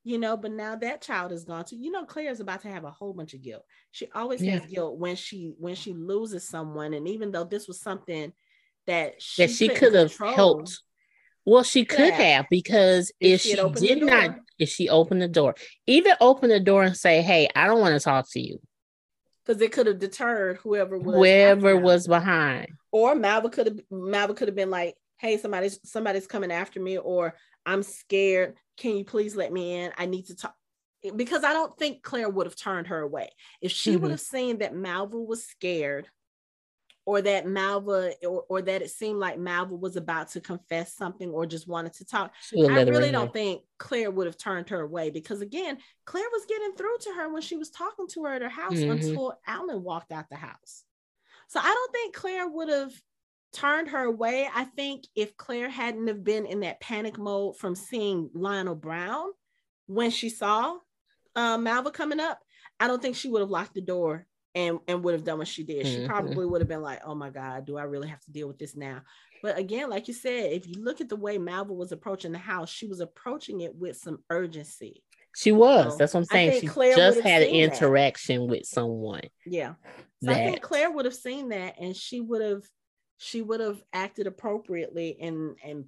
you know, but now that child is gone too. You know, Claire is about to have a whole bunch of guilt. She always Yeah. has guilt when she when she loses someone. And even though this was something that she, That she couldn't have helped. Well, she could Yeah. have because If if, she did not, if she opened the door, even open the door and say, "Hey, I don't want to talk to you," because it could have deterred whoever was whoever was behind. or Malva could have Malva could have been like, "Hey, somebody's somebody's coming after me," or "I'm scared. Can you please let me in? I need to talk." because I don't think Claire would have turned her away. If she Mhm. would have seen that Malva was scared or that Malva or, or that it seemed like Malva was about to confess something or just wanted to talk, I really don't think Claire would have turned her away because again, Claire was getting through to her when she was talking to her at her house Mhm. until Allan walked out the house. So I don't think Claire would have turned her away. I think if Claire hadn't have been in that panic mode from seeing Lionel Brown when she saw um, Malva coming up, I don't think she would have locked the door and and would have done what she did. She Mhm. probably would have been like, "Oh my God, do I really have to deal with this now?" But again, like you said, if you look at the way Malva was approaching the house, she was approaching it with some urgency. She was. So, That's what I'm saying. She Claire just had an seen that. interaction with someone. Yeah. So I think Claire would have seen that and she would have she would have acted appropriately and and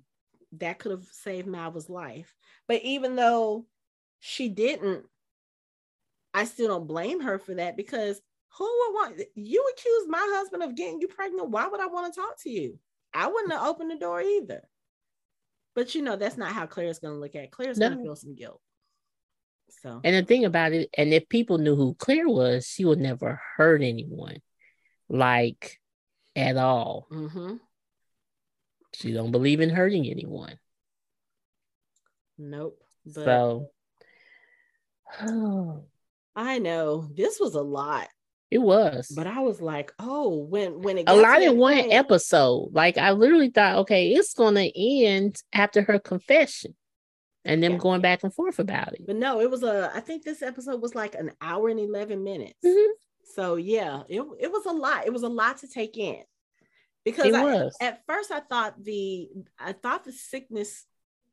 that could have saved Malva's life. But even though she didn't, I still don't blame her for that because who would want you accused my husband of getting you pregnant? Why would I want to talk to you? I wouldn't have opened the door either. But you know, that's not how Claire's gonna look at it. Claire's gonna feel some guilt. So And the thing about it, and if people knew who Claire was, she would never hurt anyone, like at all. mhm. She don't believe in hurting anyone. nope. But so I know this was a lot. it was But I was like, oh, when when it a lot in one point- episode. Like I literally thought, okay, it's gonna end after her confession, and them Yeah. going back and forth about it. But no, it was a. I think this episode was like an hour and eleven minutes. Mhm. So yeah, it it was a lot. It was a lot to take in. Because I- at first I thought the I thought the sickness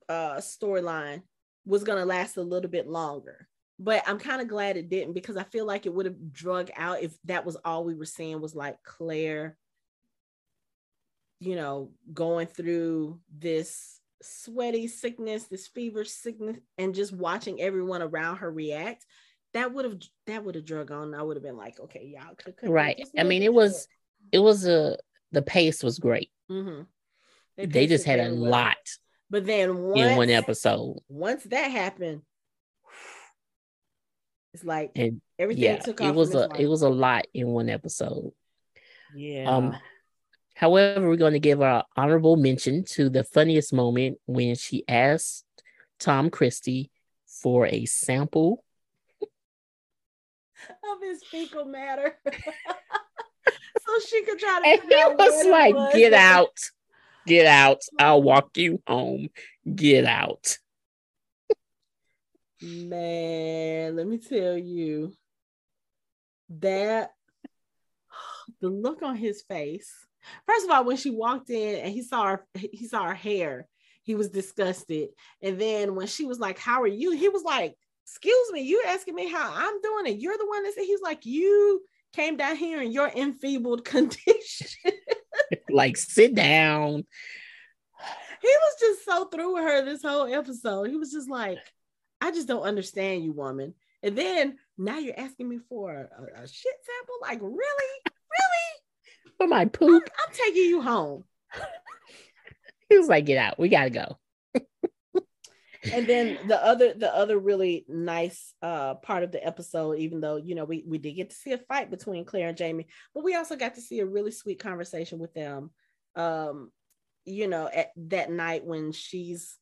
uh storyline was gonna last a little bit longer. But I'm kind of glad it didn't because I feel like it would have drug out if that was all we were seeing was like Claire, you know, going through this sweaty sickness, this fever sickness, and just watching everyone around her react. That would have that would have drug on. I would have been like, okay, y'all could cut that Right. just a I little mean, it was it was a the pace was great. Mm-hmm. They, paced just had a well. lot But then once, in one episode, once that happened, it's like and everything yeah, took off. it was a its it was a lot in one episode. yeah. Um, However, we're going to give our honorable mention to the funniest moment when she asked Tom Christie for a sample. Of his fecal matter, so she could try to. And he was like, was. Get out, get out. I'll walk you home. Get out. Man, let me tell you that the look on his face. First of all, when she walked in and he saw her, he saw her hair, he was disgusted. And then when she was like, How are you? He was like, Excuse me, you asking me how I'm doing, and you're the one that said he's like, You came down here in your enfeebled condition. Like, sit down. he was just so through with her this whole episode. He was just like, I just don't understand you, woman. And then now you're asking me for a, a shit sample? Like, really? Really? For my I'm, poop. I'm taking you home. He was like, get out. We got to go. And then the other the other really nice uh part of the episode, even though you know we, we did get to see a fight between Claire and Jamie, but we also got to see a really sweet conversation with them. Um, you know, at that night when she's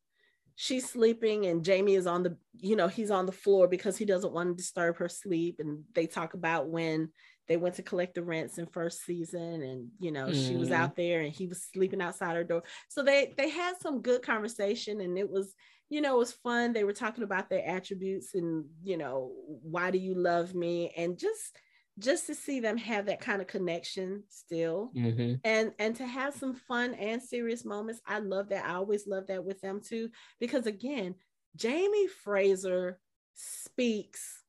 she's sleeping and Jamie is on the, you know, he's on the floor because he doesn't want to disturb her sleep. And they talk about when they went to collect the rents in first season and you know she was Mm. out there and he was sleeping outside her door. So they they had some good conversation and it was you know, it was fun. They were talking about their attributes and, you know, why do you love me? And just just to see them have that kind of connection still hmm and and to have some fun and serious moments. I love that. I always love that with them too. Because again, Jamie Fraser speaks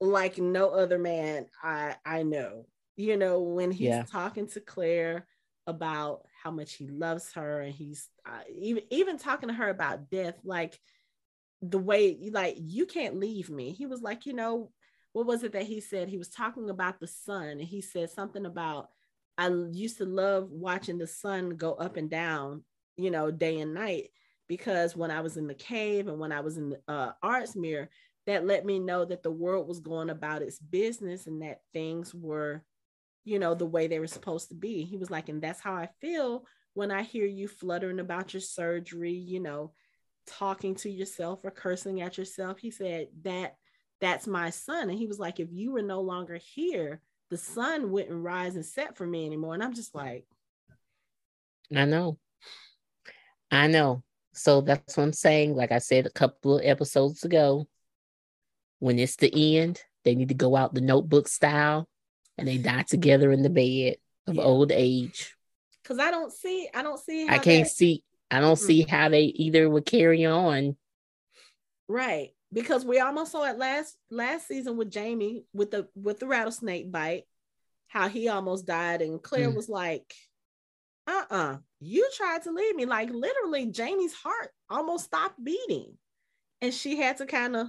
like no other man I I know. You know, when he's Yeah. talking to Claire about how much he loves her and he's uh, even even talking to her about death like the way like you can't leave me he was like you know what was it that he said he was talking about the sun and he said something about i used to love watching the sun go up and down you know day and night because when i was in the cave and when i was in the uh, Ardsmuir that let me know that the world was going about its business and that things were, you know, the way they were supposed to be. He was like, and that's how I feel when I hear you fluttering about your surgery, you know, talking to yourself or cursing at yourself. He said that that's my sun. And he was like, if you were no longer here, the sun wouldn't rise and set for me anymore. And I'm just like, I know. I know. So that's what I'm saying. Like I said a couple of episodes ago, when it's the end, they need to go out the notebook style and they die together in the bed of yeah. old age. Cause I don't see, I don't see I can't see I don't mm-hmm. see how they either would carry on. Right. Because we almost saw it last last season with Jamie with the with the rattlesnake bite, how he almost died, and Claire mm. was like, uh-uh, you tried to leave me. Like literally, Jamie's heart almost stopped beating. And she had to kind of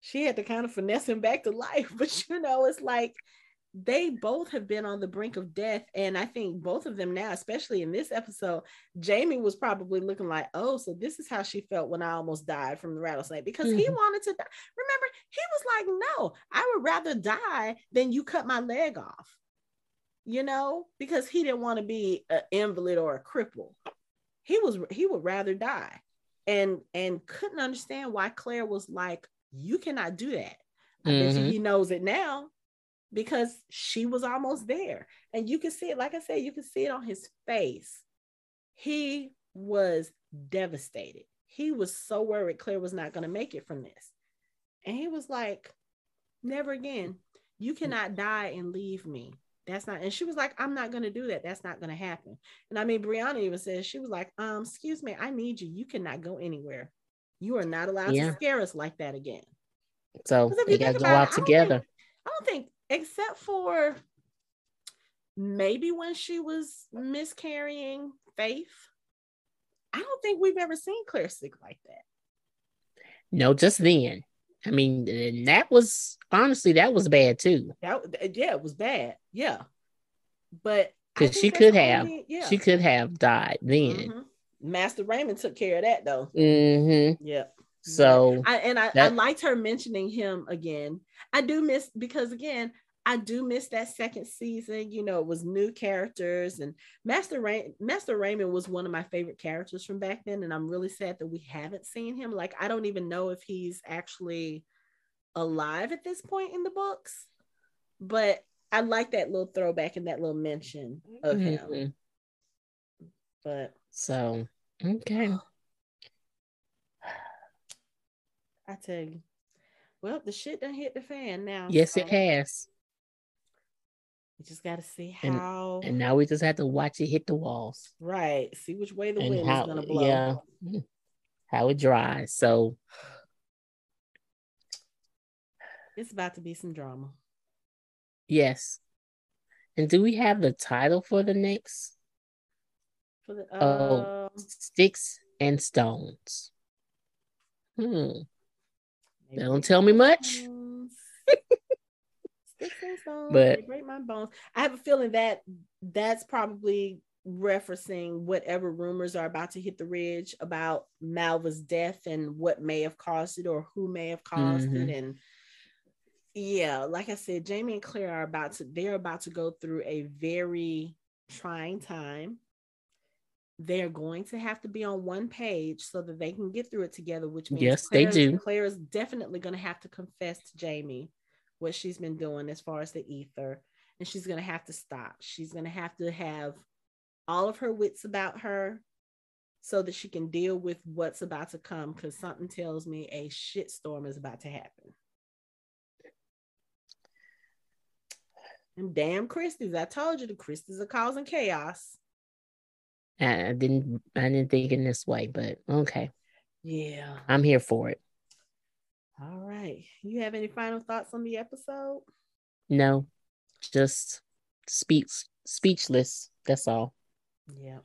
she had to kind of finesse him back to life. But you know, it's like they both have been on the brink of death. And I think both of them now, especially in this episode, Jamie was probably looking like, oh, so this is how she felt when I almost died from the rattlesnake because mm-hmm. he wanted to die. Remember, he was like, no, I would rather die than you cut my leg off, you know, because he didn't want to be an invalid or a cripple. He was, he would rather die and and couldn't understand why Claire was like, you cannot do that. I mm-hmm. bet he knows it now because she was almost there. And you can see it, like I said, you can see it on his face. He was devastated. He was so worried Claire was not going to make it from this. And he was like, never again. You cannot die and leave me. That's not, and she was like, I'm not going to do that. That's not going to happen. And I mean, Brianna even says, she was like, um, excuse me, I need you. You cannot go anywhere. You are not allowed yeah. to scare us like that again. So they got to go out together. I don't think except for maybe when she was miscarrying Faith. I don't think we've ever seen Claire sick like that. No, just then. I mean, that was honestly that was bad too. That yeah, it was bad. Yeah, but because she could have, only, yeah. she could have died then. Mm-hmm. Master Raymond took care of that though. Mm-hmm. Yeah. So I, and I, that, I liked her mentioning him again. I do miss because again, I do miss that second season. You know, it was new characters, and Master Ray- Master Raymond was one of my favorite characters from back then. And I'm really sad that we haven't seen him. Like, I don't even know if he's actually alive at this point in the books, but I like that little throwback and that little mention of mm-hmm. him. But so okay. I tell you. Well, the shit done hit the fan now. Yes, so. it has. We just got to see how. And, and, now we just have to watch it hit the walls. Right. See which way the and wind how, is going to blow. Yeah. How it dries. So it's about to be some drama. Yes. And do we have the title for the next? For the uh... oh, sticks and stones. Hmm. They don't tell me much. but break my bones. I have a feeling that that's probably referencing whatever rumors are about to hit the ridge about Malva's death and what may have caused it or who may have caused mm-hmm. it. And yeah, like I said, Jamie and Claire are about to they're about to go through a very trying time they're going to have to be on one page so that they can get through it together, which means yes, they do. Claire is definitely going to have to confess to Jamie what she's been doing as far as the ether, and she's going to have to stop. She's going to have to have all of her wits about her so that she can deal with what's about to come because something tells me a shitstorm is about to happen. And damn Christies, I told you the Christies are causing chaos. I didn't I didn't think in this way, but okay. Yeah. I'm here for it. All right. You have any final thoughts on the episode? No. Just speech speechless. That's all. Yeah.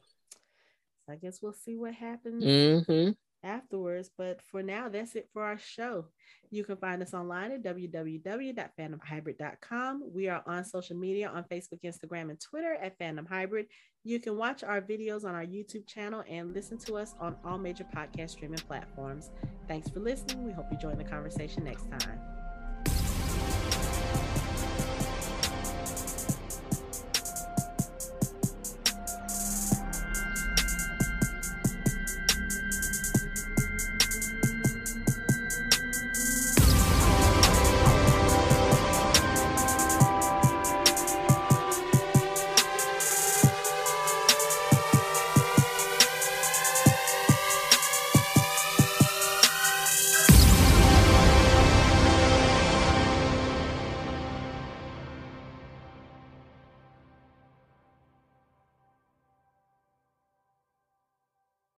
I guess we'll see what happens mm-hmm. afterwards. But for now, that's it for our show. You can find us online at www.fandomhybrid.com. We are on social media on Facebook, Instagram, and Twitter at Fandom Hybrid. You can watch our videos on our YouTube channel and listen to us on all major podcast streaming platforms. Thanks for listening. We hope you join the conversation next time.